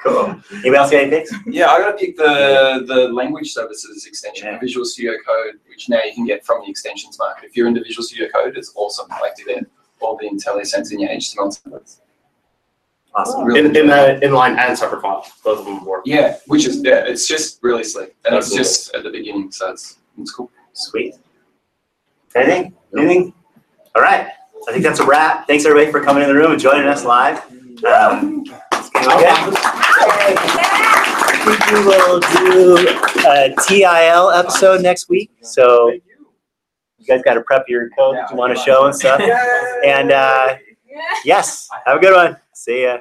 cool. Anybody else got any picks? Yeah, I gotta pick the the language services extension, Yeah. Visual Studio Code, which now you can get from the extensions market. If you're into Visual Studio Code, it's awesome. Like to get all the IntelliSense in your HTML templates. Awesome. Really In, in the inline and separate file, both of them work. Yeah, which is yeah, it's just really slick, and it's Absolutely. just at the beginning, so it's it's cool. Sweet. Anything? Anything? All right. I think that's a wrap. Thanks everybody for coming in the room and joining us live. Um, let's get going. I think we will do a TIL episode next week. So you guys got to prep your code that you want to show and stuff. And uh, yes, have a good one. See ya.